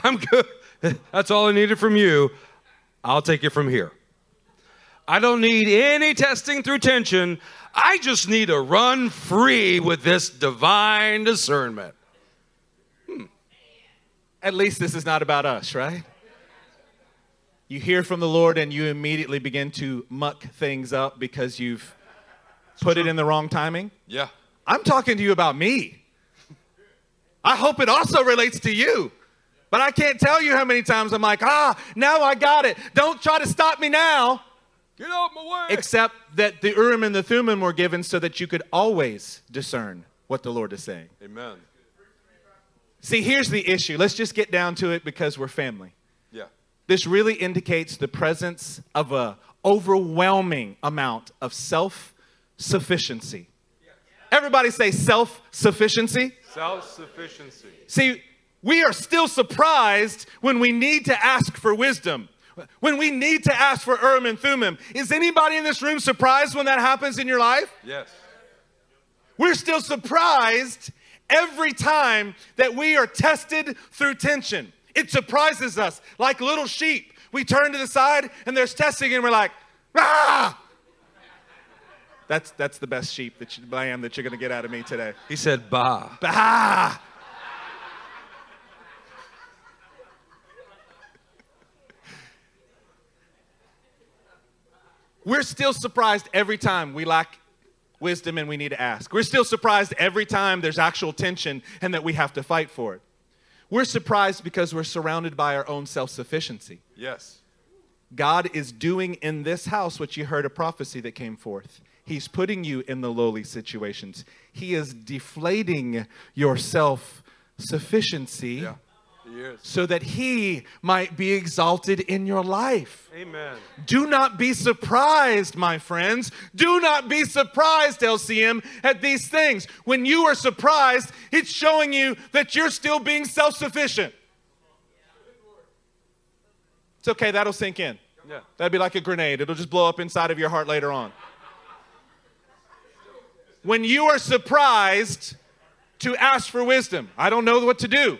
I'm good. That's all I needed from you. I'll take it from here. I don't need any testing through tension. I just need to run free with this divine discernment. At least this is not about us, right? You hear from the Lord and you immediately begin to muck things up because you've put it in the wrong timing. Yeah. I'm talking to you about me. I hope it also relates to you. But I can't tell you how many times I'm like, ah, now I got it. Don't try to stop me now. Get out my way. except that the Urim and the Thummim were given so that you could always discern what the Lord is saying. Amen. See, here's the issue. Let's just get down to it because we're family. Yeah. This really indicates the presence of a overwhelming amount of self-sufficiency. Everybody say self-sufficiency. Self sufficiency. See, we are still surprised when we need to ask for wisdom. When we need to ask for Urim and Thummim. Is anybody in this room surprised when that happens in your life? Yes. We're still surprised every time that we are tested through tension. It surprises us like little sheep. We turn to the side and there's testing and we're like, ah! That's, that's the best sheep that you, lamb that you're going to get out of me today. He said, Bah. Bah! We're still surprised every time we lack wisdom and we need to ask. We're still surprised every time there's actual tension and that we have to fight for it. We're surprised because we're surrounded by our own self sufficiency. Yes. God is doing in this house what you heard a prophecy that came forth. He's putting you in the lowly situations. He is deflating your self sufficiency Yeah. So that He might be exalted in your life. Amen. Do not be surprised, my friends. Do not be surprised, LCM, at these things. When you are surprised, it's showing you that you're still being self sufficient. It's okay, that'll sink in. Yeah. That'd be like a grenade, it'll just blow up inside of your heart later on. When you are surprised to ask for wisdom, I don't know what to do.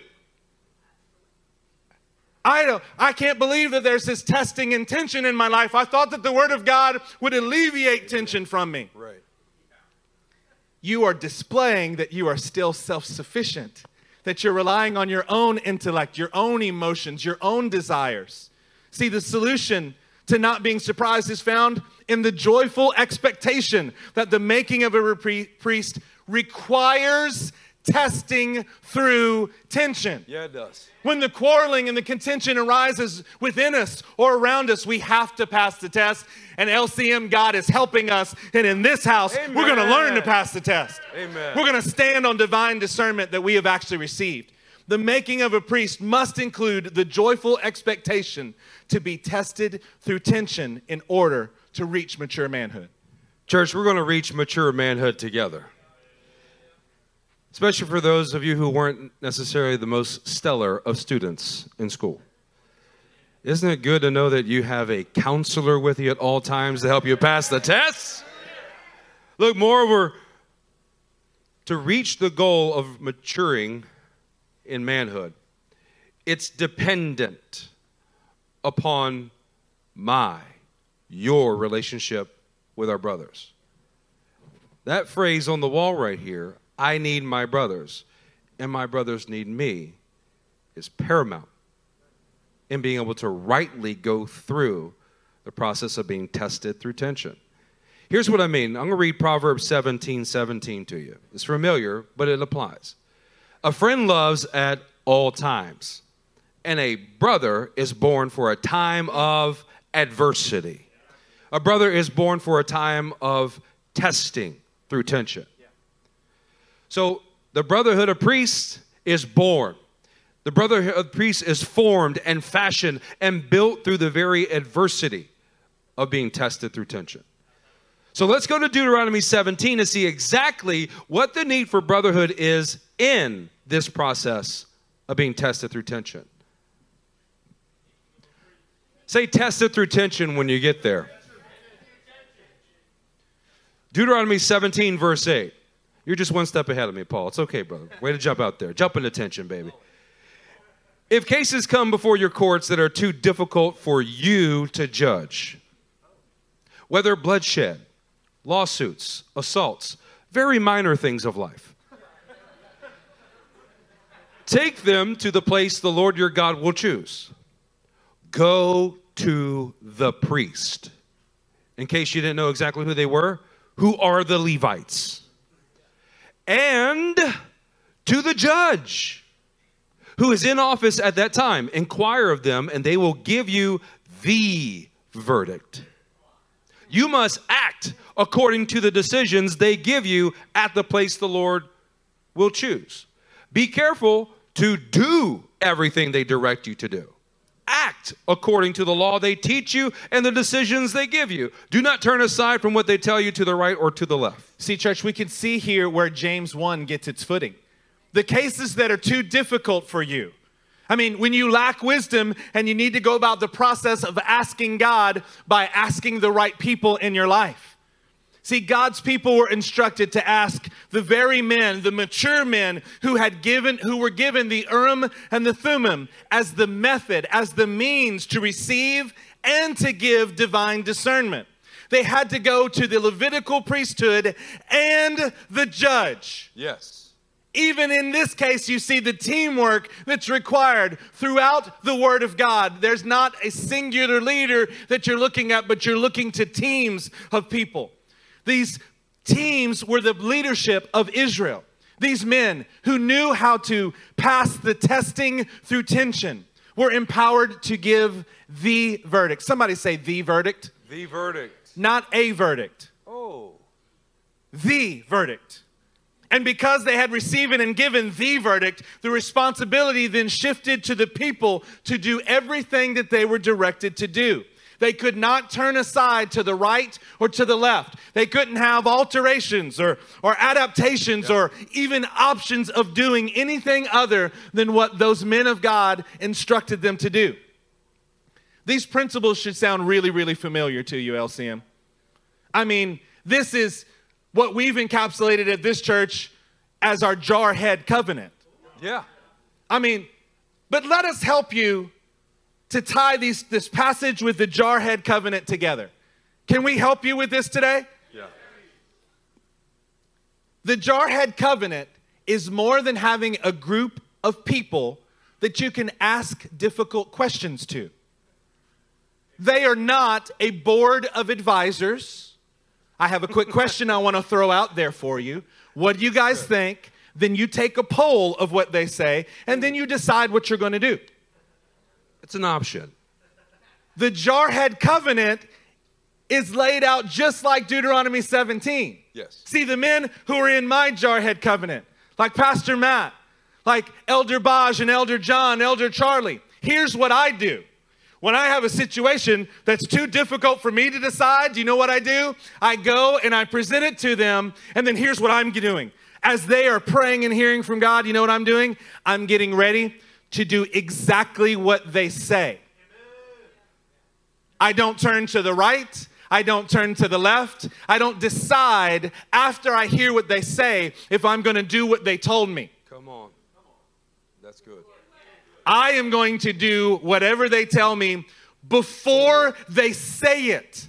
I don't, I can't believe that there's this testing and tension in my life. I thought that the Word of God would alleviate tension from me. Right. You are displaying that you are still self sufficient, that you're relying on your own intellect, your own emotions, your own desires. See, the solution to not being surprised is found in the joyful expectation that the making of a priest requires testing through tension. Yeah, it does. When the quarreling and the contention arises within us or around us, we have to pass the test. And LCM God is helping us. And in this house, we're going to learn to pass the test. Amen. We're going to stand on divine discernment that we have actually received. The making of a priest must include the joyful expectation to be tested through tension in order to reach mature manhood. Church, we're going to reach mature manhood together. Especially for those of you who weren't necessarily the most stellar of students in school. Isn't it good to know that you have a counselor with you at all times to help you pass the tests? Look, moreover, to reach the goal of maturing in manhood, it's dependent upon my, your relationship with our brothers. That phrase on the wall right here, I need my brothers and my brothers need me, is paramount in being able to rightly go through the process of being tested through tension. Here's what I mean. I'm going to read Proverbs 17 17 to you. It's familiar, but it applies. A friend loves at all times, and a brother is born for a time of adversity. A brother is born for a time of testing through tension. So the brotherhood of priests is born. The brotherhood of priests is formed and fashioned and built through the very adversity of being tested through tension. So let's go to Deuteronomy 17 to see exactly what the need for brotherhood is in this process of being tested through tension. Say tested through tension when you get there. Deuteronomy 17, verse 8. You're just one step ahead of me, Paul. It's okay, brother. Way to jump out there. Jump into tension, baby. If cases come before your courts that are too difficult for you to judge, whether bloodshed, lawsuits, assaults, very minor things of life, take them to the place the Lord your God will choose. Go to the priest. In case you didn't know exactly who they were, who are the Levites? And to the judge who is in office at that time. Inquire of them, and they will give you the verdict. You must act according to the decisions they give you at the place the Lord will choose. Be careful to do everything they direct you to do. Act according to the law they teach you and the decisions they give you. Do not turn aside from what they tell you to the right or to the left. See, church, we can see here where James 1 gets its footing. The cases that are too difficult for you. I mean, when you lack wisdom and you need to go about the process of asking God by asking the right people in your life. See, God's people were instructed to ask the very men, the mature men who had given, who were given the Urim and the Thummim as the method, as the means to receive and to give divine discernment. They had to go to the Levitical priesthood and the judge. Yes. Even in this case, you see the teamwork that's required throughout the Word of God. There's not a singular leader that you're looking at, but you're looking to teams of people. These teams were the leadership of Israel. These men who knew how to pass the testing through tension were empowered to give the verdict. Somebody say the verdict. The verdict. Not a verdict. Oh. The verdict. And because they had received and given the verdict, the responsibility then shifted to the people to do everything that they were directed to do. They could not turn aside to the right or to the left. They couldn't have alterations or, or adaptations yeah. or even options of doing anything other than what those men of God instructed them to do. These principles should sound really, really familiar to you, LCM. I mean, this is what we've encapsulated at this church as our jarhead covenant. Yeah. I mean, but let us help you to tie these, this passage with the jarhead covenant together. Can we help you with this today? Yeah. The jarhead covenant is more than having a group of people that you can ask difficult questions to. They are not a board of advisors. I have a quick question I want to throw out there for you. What do you guys think? Then you take a poll of what they say, and then hmm. you decide what you're going to do. It's an option. The Jarhead covenant is laid out just like Deuteronomy 17. Yes. See, the men who are in my Jarhead covenant, like Pastor Matt, like Elder Baj and Elder John, Elder Charlie, here's what I do. When I have a situation that's too difficult for me to decide, do you know what I do? I go and I present it to them, and then here's what I'm doing. As they are praying and hearing from God, you know what I'm doing? I'm getting ready to do exactly what they say. I don't turn to the right. I don't turn to the left. I don't decide after I hear what they say if I'm going to do what they told me. Come on. That's good. I am going to do whatever they tell me before they say it.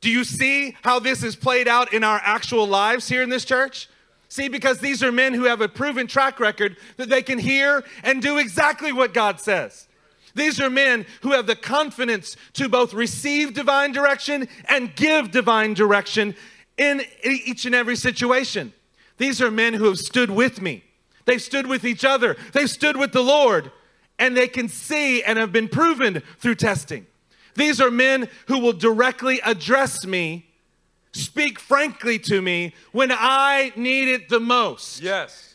Do you see how this is played out in our actual lives here in this church? See, because these are men who have a proven track record that they can hear and do exactly what God says. These are men who have the confidence to both receive divine direction and give divine direction in each and every situation. These are men who have stood with me. They've stood with each other. They've stood with the Lord. And they can see and have been proven through testing. These are men who will directly address me speak frankly to me when I need it the most. Yes.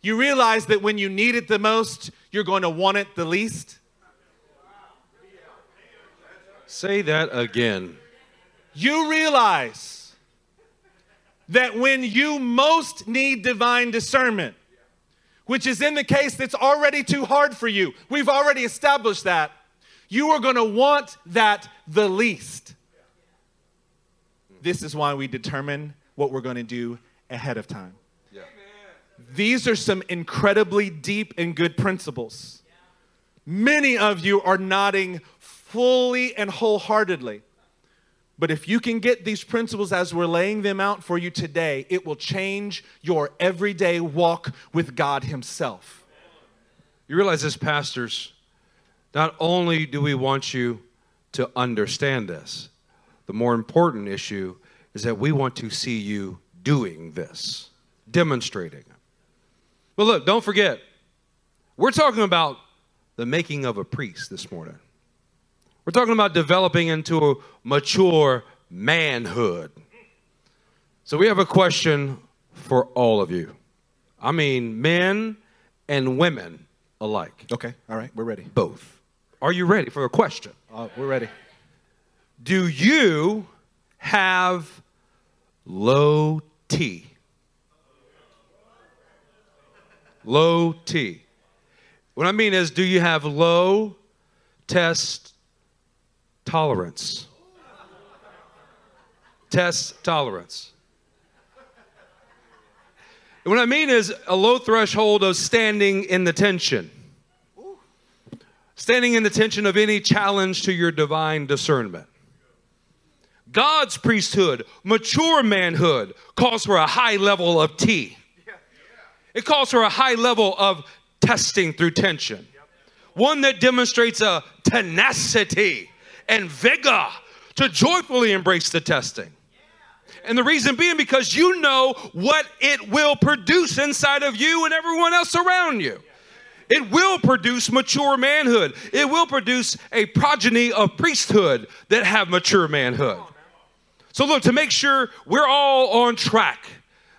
You realize that when you need it the most, you're going to want it the least? Say that again. You realize that when you most need divine discernment, which is in the case that's already too hard for you, we've already established that, you are going to want that the least. This is why we determine what we're going to do ahead of time. Yeah. These are some incredibly deep and good principles. Many of you are nodding fully and wholeheartedly. But if you can get these principles as we're laying them out for you today, it will change your everyday walk with God Himself. You realize this, pastors, not only do we want you to understand this, the more important issue is that we want to see you doing this, demonstrating. But look, don't forget, we're talking about the making of a priest this morning. We're talking about developing into a mature manhood. So we have a question for all of you. I mean, men and women alike. Okay, all right, we're ready. Both. Are you ready for a question? Uh, we're ready. Do you have low T? Low T. What I mean is, do you have low test tolerance? Test tolerance. What I mean is a low threshold of standing in the tension. Standing in the tension of any challenge to your divine discernment. God's priesthood, mature manhood, calls for a high level of T. It calls for a high level of testing through tension. One that demonstrates a tenacity and vigor to joyfully embrace the testing. And the reason being because you know what it will produce inside of you and everyone else around you. It will produce mature manhood. It will produce a progeny of priesthood that have mature manhood. So, look, to make sure we're all on track,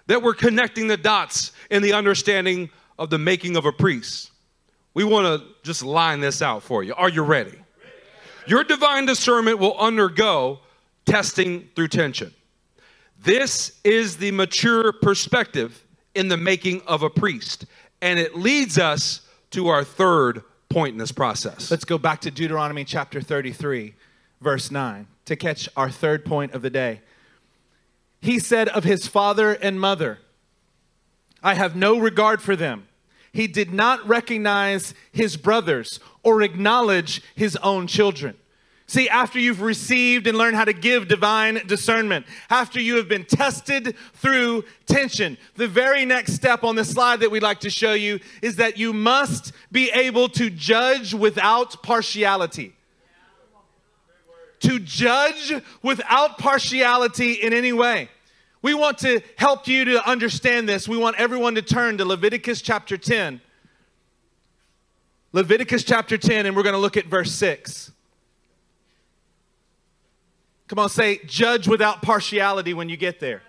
that we're connecting the dots in the understanding of the making of a priest, we want to just line this out for you. Are you ready? Your divine discernment will undergo testing through tension. This is the mature perspective in the making of a priest, and it leads us to our third point in this process. Let's go back to Deuteronomy chapter 33, verse 9, to catch our third point of the day. He said of his father and mother, I have no regard for them. He did not recognize his brothers or acknowledge his own children. See, after you've received and learned how to give divine discernment, after you have been tested through tension, the very next step on the slide that we'd like to show you is that you must be able to judge without partiality. To judge without partiality in any way. We want to help you to understand this. We want everyone to turn to Leviticus chapter 10. Leviticus chapter 10, and we're going to look at verse 6. Come on, say, judge without partiality when you get there.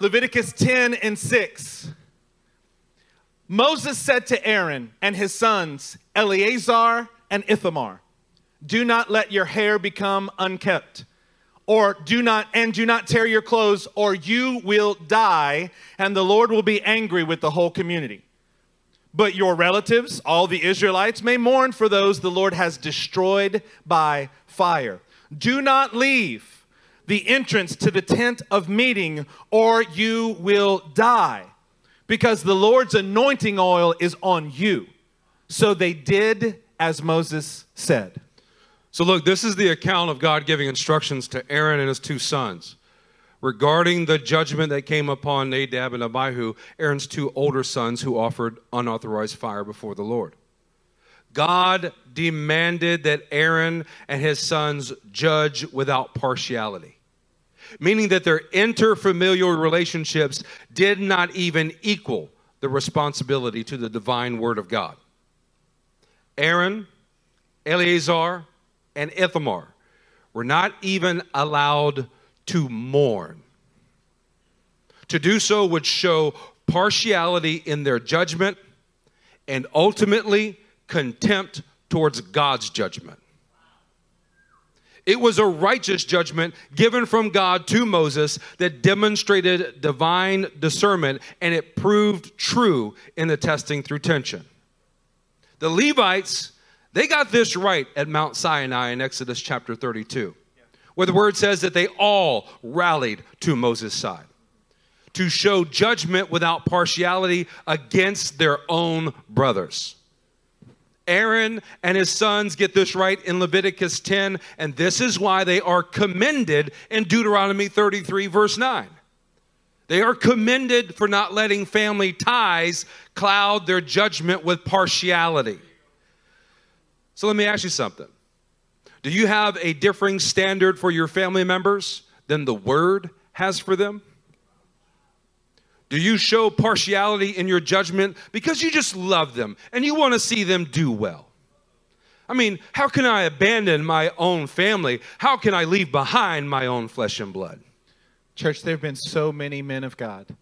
Leviticus 10 and 6. Moses said to Aaron and his sons, Eleazar and Ithamar, Do not let your hair become unkept, or do not, and do not tear your clothes, or you will die, and the Lord will be angry with the whole community. But your relatives, all the Israelites, may mourn for those the Lord has destroyed by fire. Do not leave the entrance to the tent of meeting, or you will die, because the Lord's anointing oil is on you. So they did as Moses said. So, look, this is the account of God giving instructions to Aaron and his two sons regarding the judgment that came upon Nadab and Abihu, Aaron's two older sons who offered unauthorized fire before the Lord. God demanded that Aaron and his sons judge without partiality, meaning that their interfamilial relationships did not even equal the responsibility to the divine word of God. Aaron, Eleazar, and Ithamar were not even allowed to mourn. To do so would show partiality in their judgment and ultimately contempt towards God's judgment. It was a righteous judgment given from God to Moses that demonstrated divine discernment and it proved true in the testing through tension. The Levites, they got this right at Mount Sinai in Exodus chapter 32, where the word says that they all rallied to Moses' side to show judgment without partiality against their own brothers. Aaron and his sons get this right in Leviticus 10, and this is why they are commended in Deuteronomy 33, verse 9. They are commended for not letting family ties cloud their judgment with partiality. So let me ask you something. Do you have a differing standard for your family members than the word has for them? Do you show partiality in your judgment because you just love them and you want to see them do well? I mean, how can I abandon my own family? How can I leave behind my own flesh and blood? Church, there have been so many men of God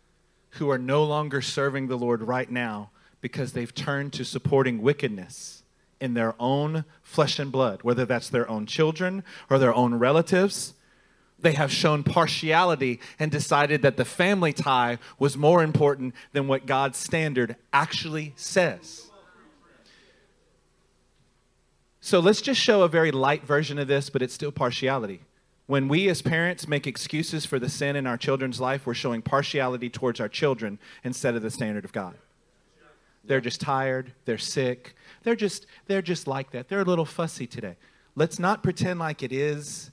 who are no longer serving the Lord right now because they've turned to supporting wickedness in their own flesh and blood, whether that's their own children or their own relatives. They have shown partiality and decided that the family tie was more important than what God's standard actually says. So let's just show a very light version of this, but it's still partiality. When we as parents make excuses for the sin in our children's life, we're showing partiality towards our children instead of the standard of God. They're just tired, they're sick, they're just they're just like that. They're a little fussy today. Let's not pretend like it is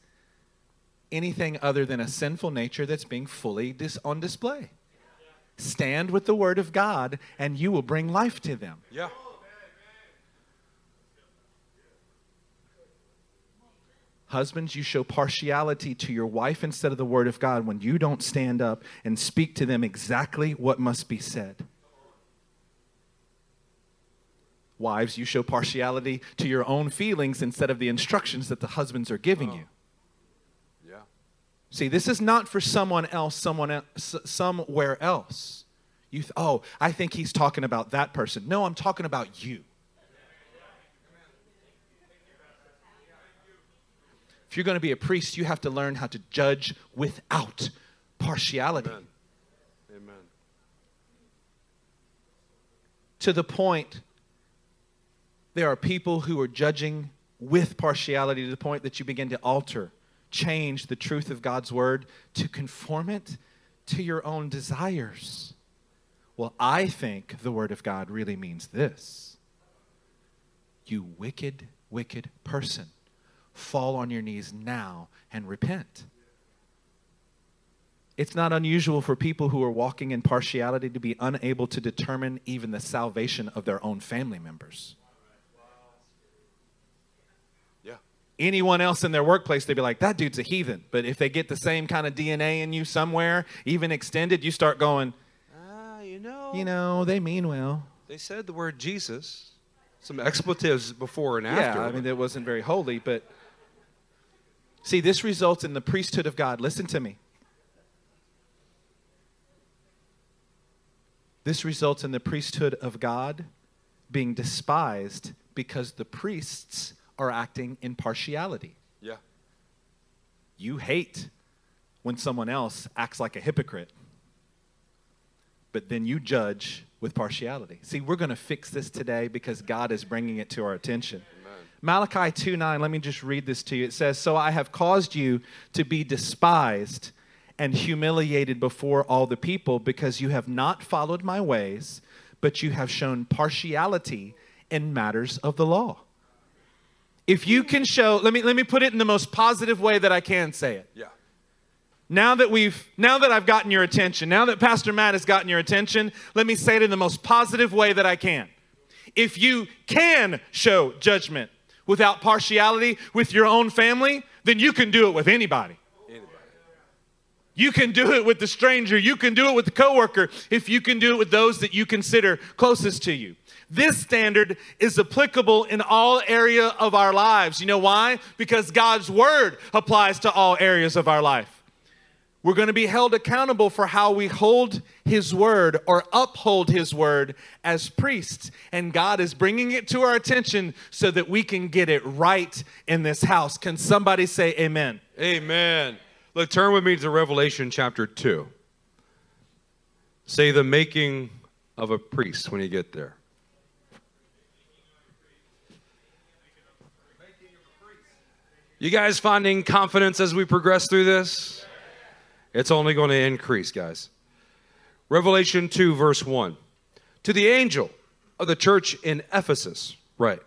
anything other than a sinful nature that's being fully dis- on display. Stand with the word of God and you will bring life to them. Yeah. Husbands, you show partiality to your wife instead of the word of God when you don't stand up and speak to them exactly what must be said. Wives, you show partiality to your own feelings instead of the instructions that the husbands are giving oh. you. Yeah. See, this is not for someone else, someone else, somewhere else. You th- oh, I think he's talking about that person. No, I'm talking about you. If you're going to be a priest, you have to learn how to judge without partiality. Amen. Amen. To the point, there are people who are judging with partiality to the point that you begin to alter, change the truth of God's word to conform it to your own desires. Well, I think the word of God really means this. You wicked, wicked person fall on your knees now and repent. It's not unusual for people who are walking in partiality to be unable to determine even the salvation of their own family members. Yeah. Anyone else in their workplace, they'd be like, that dude's a heathen. But if they get the same kind of DNA in you somewhere, even extended, you start going, Ah, you know. you know, they mean well. They said the word Jesus. Some expletives before and after. Yeah, after. I mean, it wasn't very holy, but see, this results in the priesthood of God. Listen to me. This results in the priesthood of God being despised because the priests are acting in partiality. yeah. You hate when someone else acts like a hypocrite, but then you judge with partiality. See, we're going to fix this today because God is bringing it to our attention. Malachi 2 9, let me just read this to you. It says, So I have caused you to be despised and humiliated before all the people because you have not followed my ways, but you have shown partiality in matters of the law. If you can show, let me, let me put it in the most positive way that I can say it. Yeah. Now that we've now that I've gotten your attention, now that Pastor Matt has gotten your attention, let me say it in the most positive way that I can. If you can show judgment without partiality with your own family, then you can do it with anybody. Anybody. You can do it with the stranger. You can do it with the coworker if you can do it with those that you consider closest to you. This standard is applicable in all area of our lives. You know why? Because God's word applies to all areas of our life. We're going to be held accountable for how we hold His word or uphold His word as priests. And God is bringing it to our attention so that we can get it right in this house. Can somebody say amen? Amen. Look, turn with me to Revelation chapter 2. Say the making of a priest when you get there. You guys finding confidence as we progress through this? It's only going to increase, guys. Revelation 2, verse 1. To the angel of the church in Ephesus, right.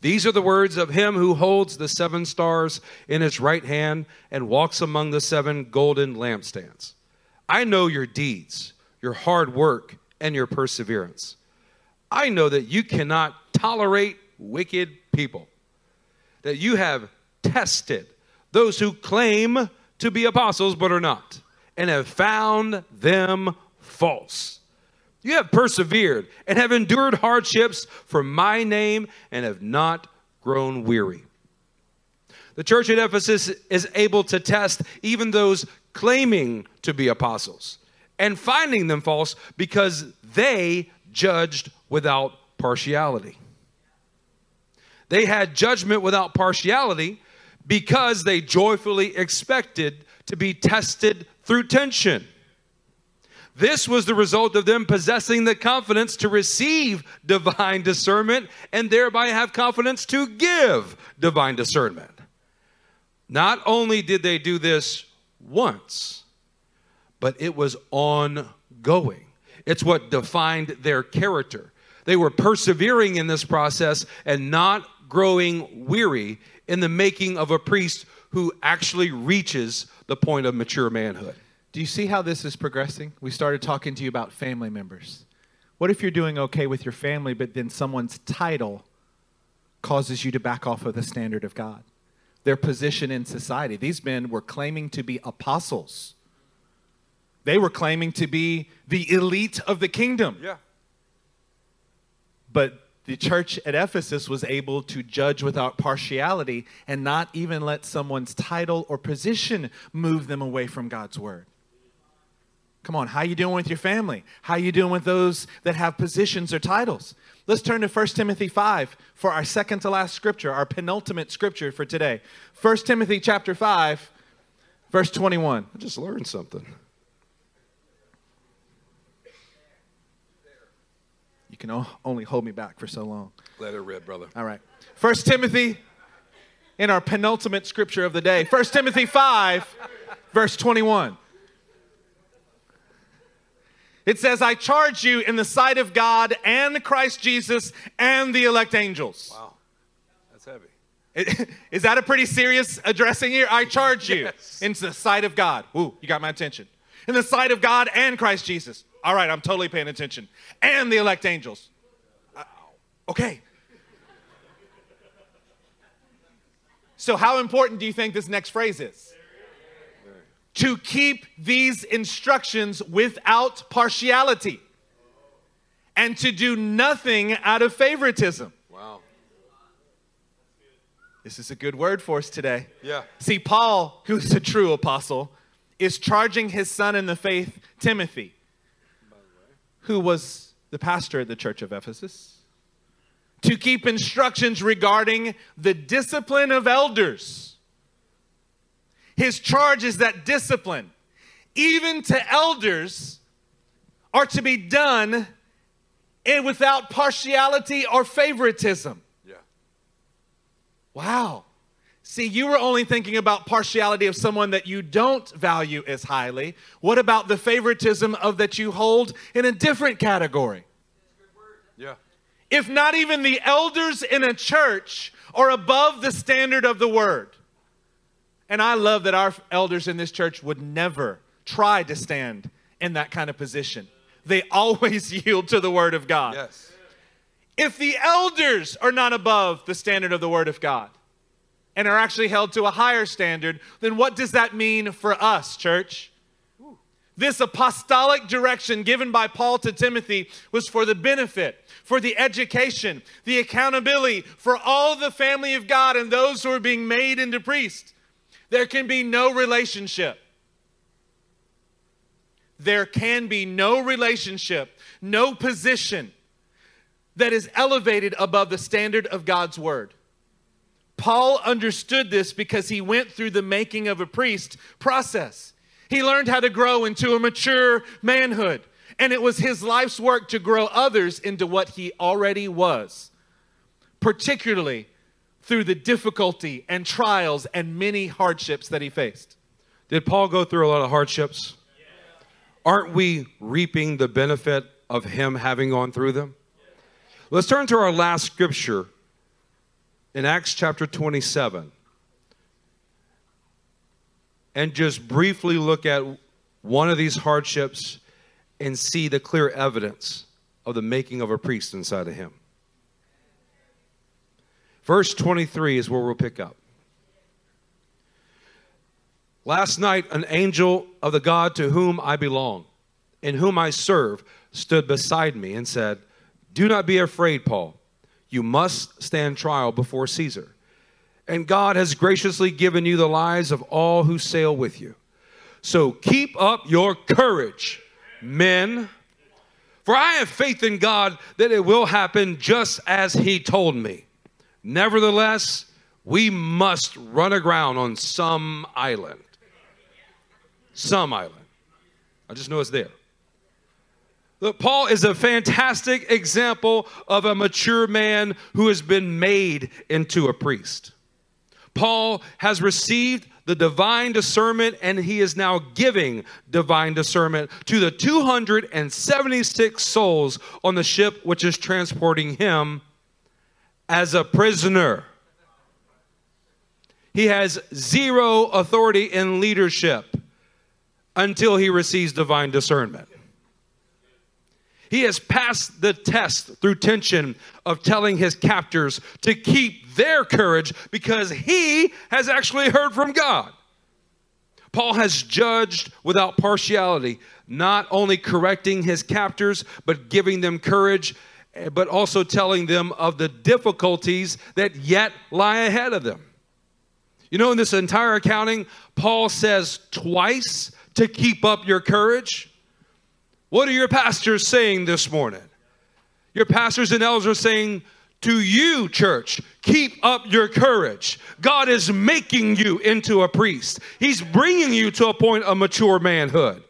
These are the words of him who holds the seven stars in his right hand and walks among the seven golden lampstands. I know your deeds, your hard work, and your perseverance. I know that you cannot tolerate wicked people, that you have tested those who claim to be apostles but are not, and have found them false. You have persevered and have endured hardships for my name and have not grown weary. The church at Ephesus is able to test even those claiming to be apostles and finding them false because they judged without partiality. They had judgment without partiality because they joyfully expected to be tested through tension. This was the result of them possessing the confidence to receive divine discernment and thereby have confidence to give divine discernment. Not only did they do this once, but it was ongoing. It's what defined their character. They were persevering in this process and not growing weary in the making of a priest who actually reaches the point of mature manhood. Do you see how this is progressing? We started talking to you about family members. What if you're doing okay with your family, but then someone's title causes you to back off of the standard of God? Their position in society. These men were claiming to be apostles, they were claiming to be the elite of the kingdom. Yeah. But the church at Ephesus was able to judge without partiality and not even let someone's title or position move them away from God's word. Come on, how you doing with your family? How you doing with those that have positions or titles? Let's turn to 1 Timothy 5 for our second to last scripture, our penultimate scripture for today. 1 Timothy chapter 5 verse 21. I just learned something. Can only hold me back for so long. Let it rip, brother. All right. 1 Timothy in our penultimate scripture of the day. 1 Timothy 5 verse 21. It says, I charge you in the sight of God and Christ Jesus and the elect angels. Wow. That's heavy. Is that a pretty serious addressing here? I charge you Yes. in the sight of God. Ooh, you got my attention. In the sight of God and Christ Jesus. All right, I'm totally paying attention. And the elect angels. Uh, okay. So, how important do you think this next phrase is? To keep these instructions without partiality and to do nothing out of favoritism. Wow. This is a good word for us today. Yeah. See, Paul, who's a true apostle, is charging his son in the faith, Timothy, who was the pastor at the church of Ephesus, to keep instructions regarding the discipline of elders. His charge is that discipline, even to elders, are to be done and without partiality or favoritism. Yeah. Wow. See, you were only thinking about partiality of someone that you don't value as highly. What about the favoritism of that you hold in a different category? Yeah. If not even the elders in a church are above the standard of the word. And I love that our elders in this church would never try to stand in that kind of position. They always yield to the word of God. Yes. If the elders are not above the standard of the Word of God and are actually held to a higher standard, then what does that mean for us, church? This apostolic direction given by Paul to Timothy was for the benefit, for the education, the accountability for all the family of God and those who are being made into priests. There can be no relationship. There can be no relationship, no position that is elevated above the standard of God's word. Paul understood this because he went through the making of a priest process. He learned how to grow into a mature manhood, and it was his life's work to grow others into what he already was, particularly through the difficulty and trials and many hardships that he faced. Did Paul go through a lot of hardships? Aren't we reaping the benefit of him having gone through them? Let's turn to our last scripture in Acts chapter 27 and just briefly look at one of these hardships and see the clear evidence of the making of a priest inside of him. Verse 23 is where we'll pick up. Last night, an angel of the God to whom I belong, in whom I serve, stood beside me and said, Do not be afraid, Paul. You must stand trial before Caesar. And God has graciously given you the lives of all who sail with you. So keep up your courage, men. For I have faith in God that it will happen just as He told me. Nevertheless, we must run aground on some island. Some island. I just know it's there. Look, Paul is a fantastic example of a mature man who has been made into a priest. Paul has received the divine discernment and he is now giving divine discernment to the 276 souls on the ship which is transporting him as a prisoner. He has zero authority in leadership until he receives divine discernment. He has passed the test through tension of telling his captors to keep their courage because he has actually heard from God. Paul has judged without partiality, not only correcting his captors, but giving them courage, but also telling them of the difficulties that yet lie ahead of them. You know, in this entire accounting, Paul says twice to keep up your courage. What are your pastors saying this morning? Your pastors and elders are saying to you, church, keep up your courage. God is making you into a priest, He's bringing you to a point of mature manhood.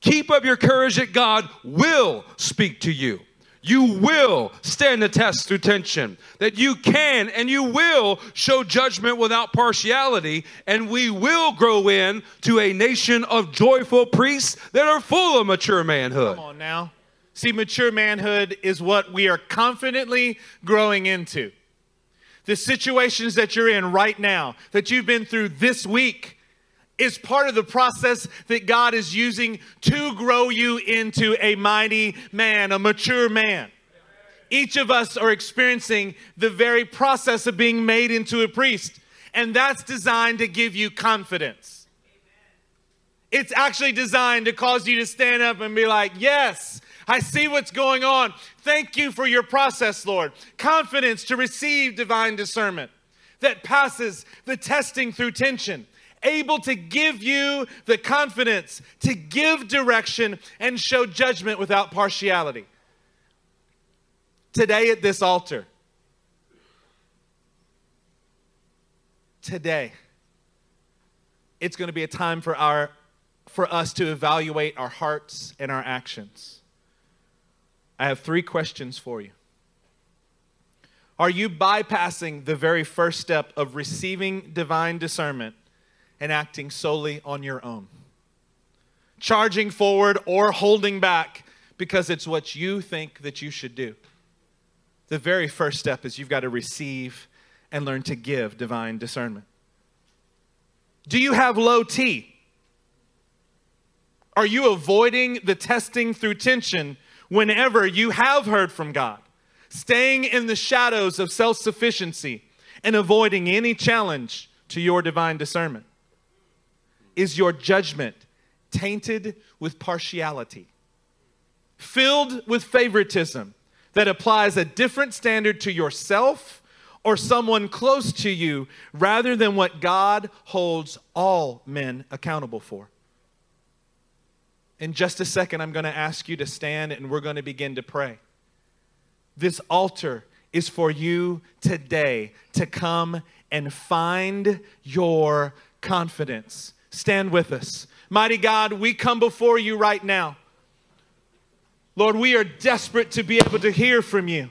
Keep up your courage that God will speak to you you will stand the test through tension, that you can and you will show judgment without partiality, and we will grow in to a nation of joyful priests that are full of mature manhood. Come on now. See, mature manhood is what we are confidently growing into. The situations that you're in right now, that you've been through this week, is part of the process that God is using to grow you into a mighty man, a mature man. Each of us are experiencing the very process of being made into a priest, and that's designed to give you confidence. It's actually designed to cause you to stand up and be like, Yes, I see what's going on. Thank you for your process, Lord. Confidence to receive divine discernment that passes the testing through tension able to give you the confidence to give direction and show judgment without partiality. Today at this altar, today, it's going to be a time for our for us to evaluate our hearts and our actions. I have three questions for you. Are you bypassing the very first step of receiving divine discernment and acting solely on your own. Charging forward or holding back because it's what you think that you should do. The very first step is you've got to receive and learn to give divine discernment. Do you have low T? Are you avoiding the testing through tension whenever you have heard from God? Staying in the shadows of self sufficiency and avoiding any challenge to your divine discernment? Is your judgment tainted with partiality, filled with favoritism that applies a different standard to yourself or someone close to you rather than what God holds all men accountable for? In just a second, I'm going to ask you to stand and we're going to begin to pray. This altar is for you today to come and find your confidence Stand with us. Mighty God, we come before you right now. Lord, we are desperate to be able to hear from you.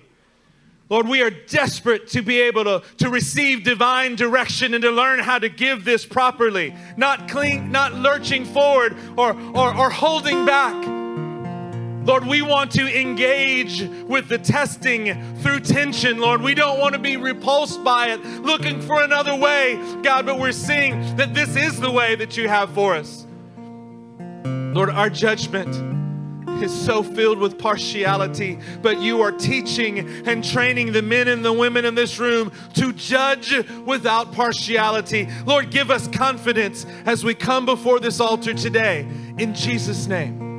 Lord, we are desperate to be able to, to receive divine direction and to learn how to give this properly, not cling, not lurching forward or, or, or holding back. Lord, we want to engage with the testing through tension, Lord. We don't want to be repulsed by it, looking for another way, God, but we're seeing that this is the way that you have for us. Lord, our judgment is so filled with partiality, but you are teaching and training the men and the women in this room to judge without partiality. Lord, give us confidence as we come before this altar today. In Jesus' name.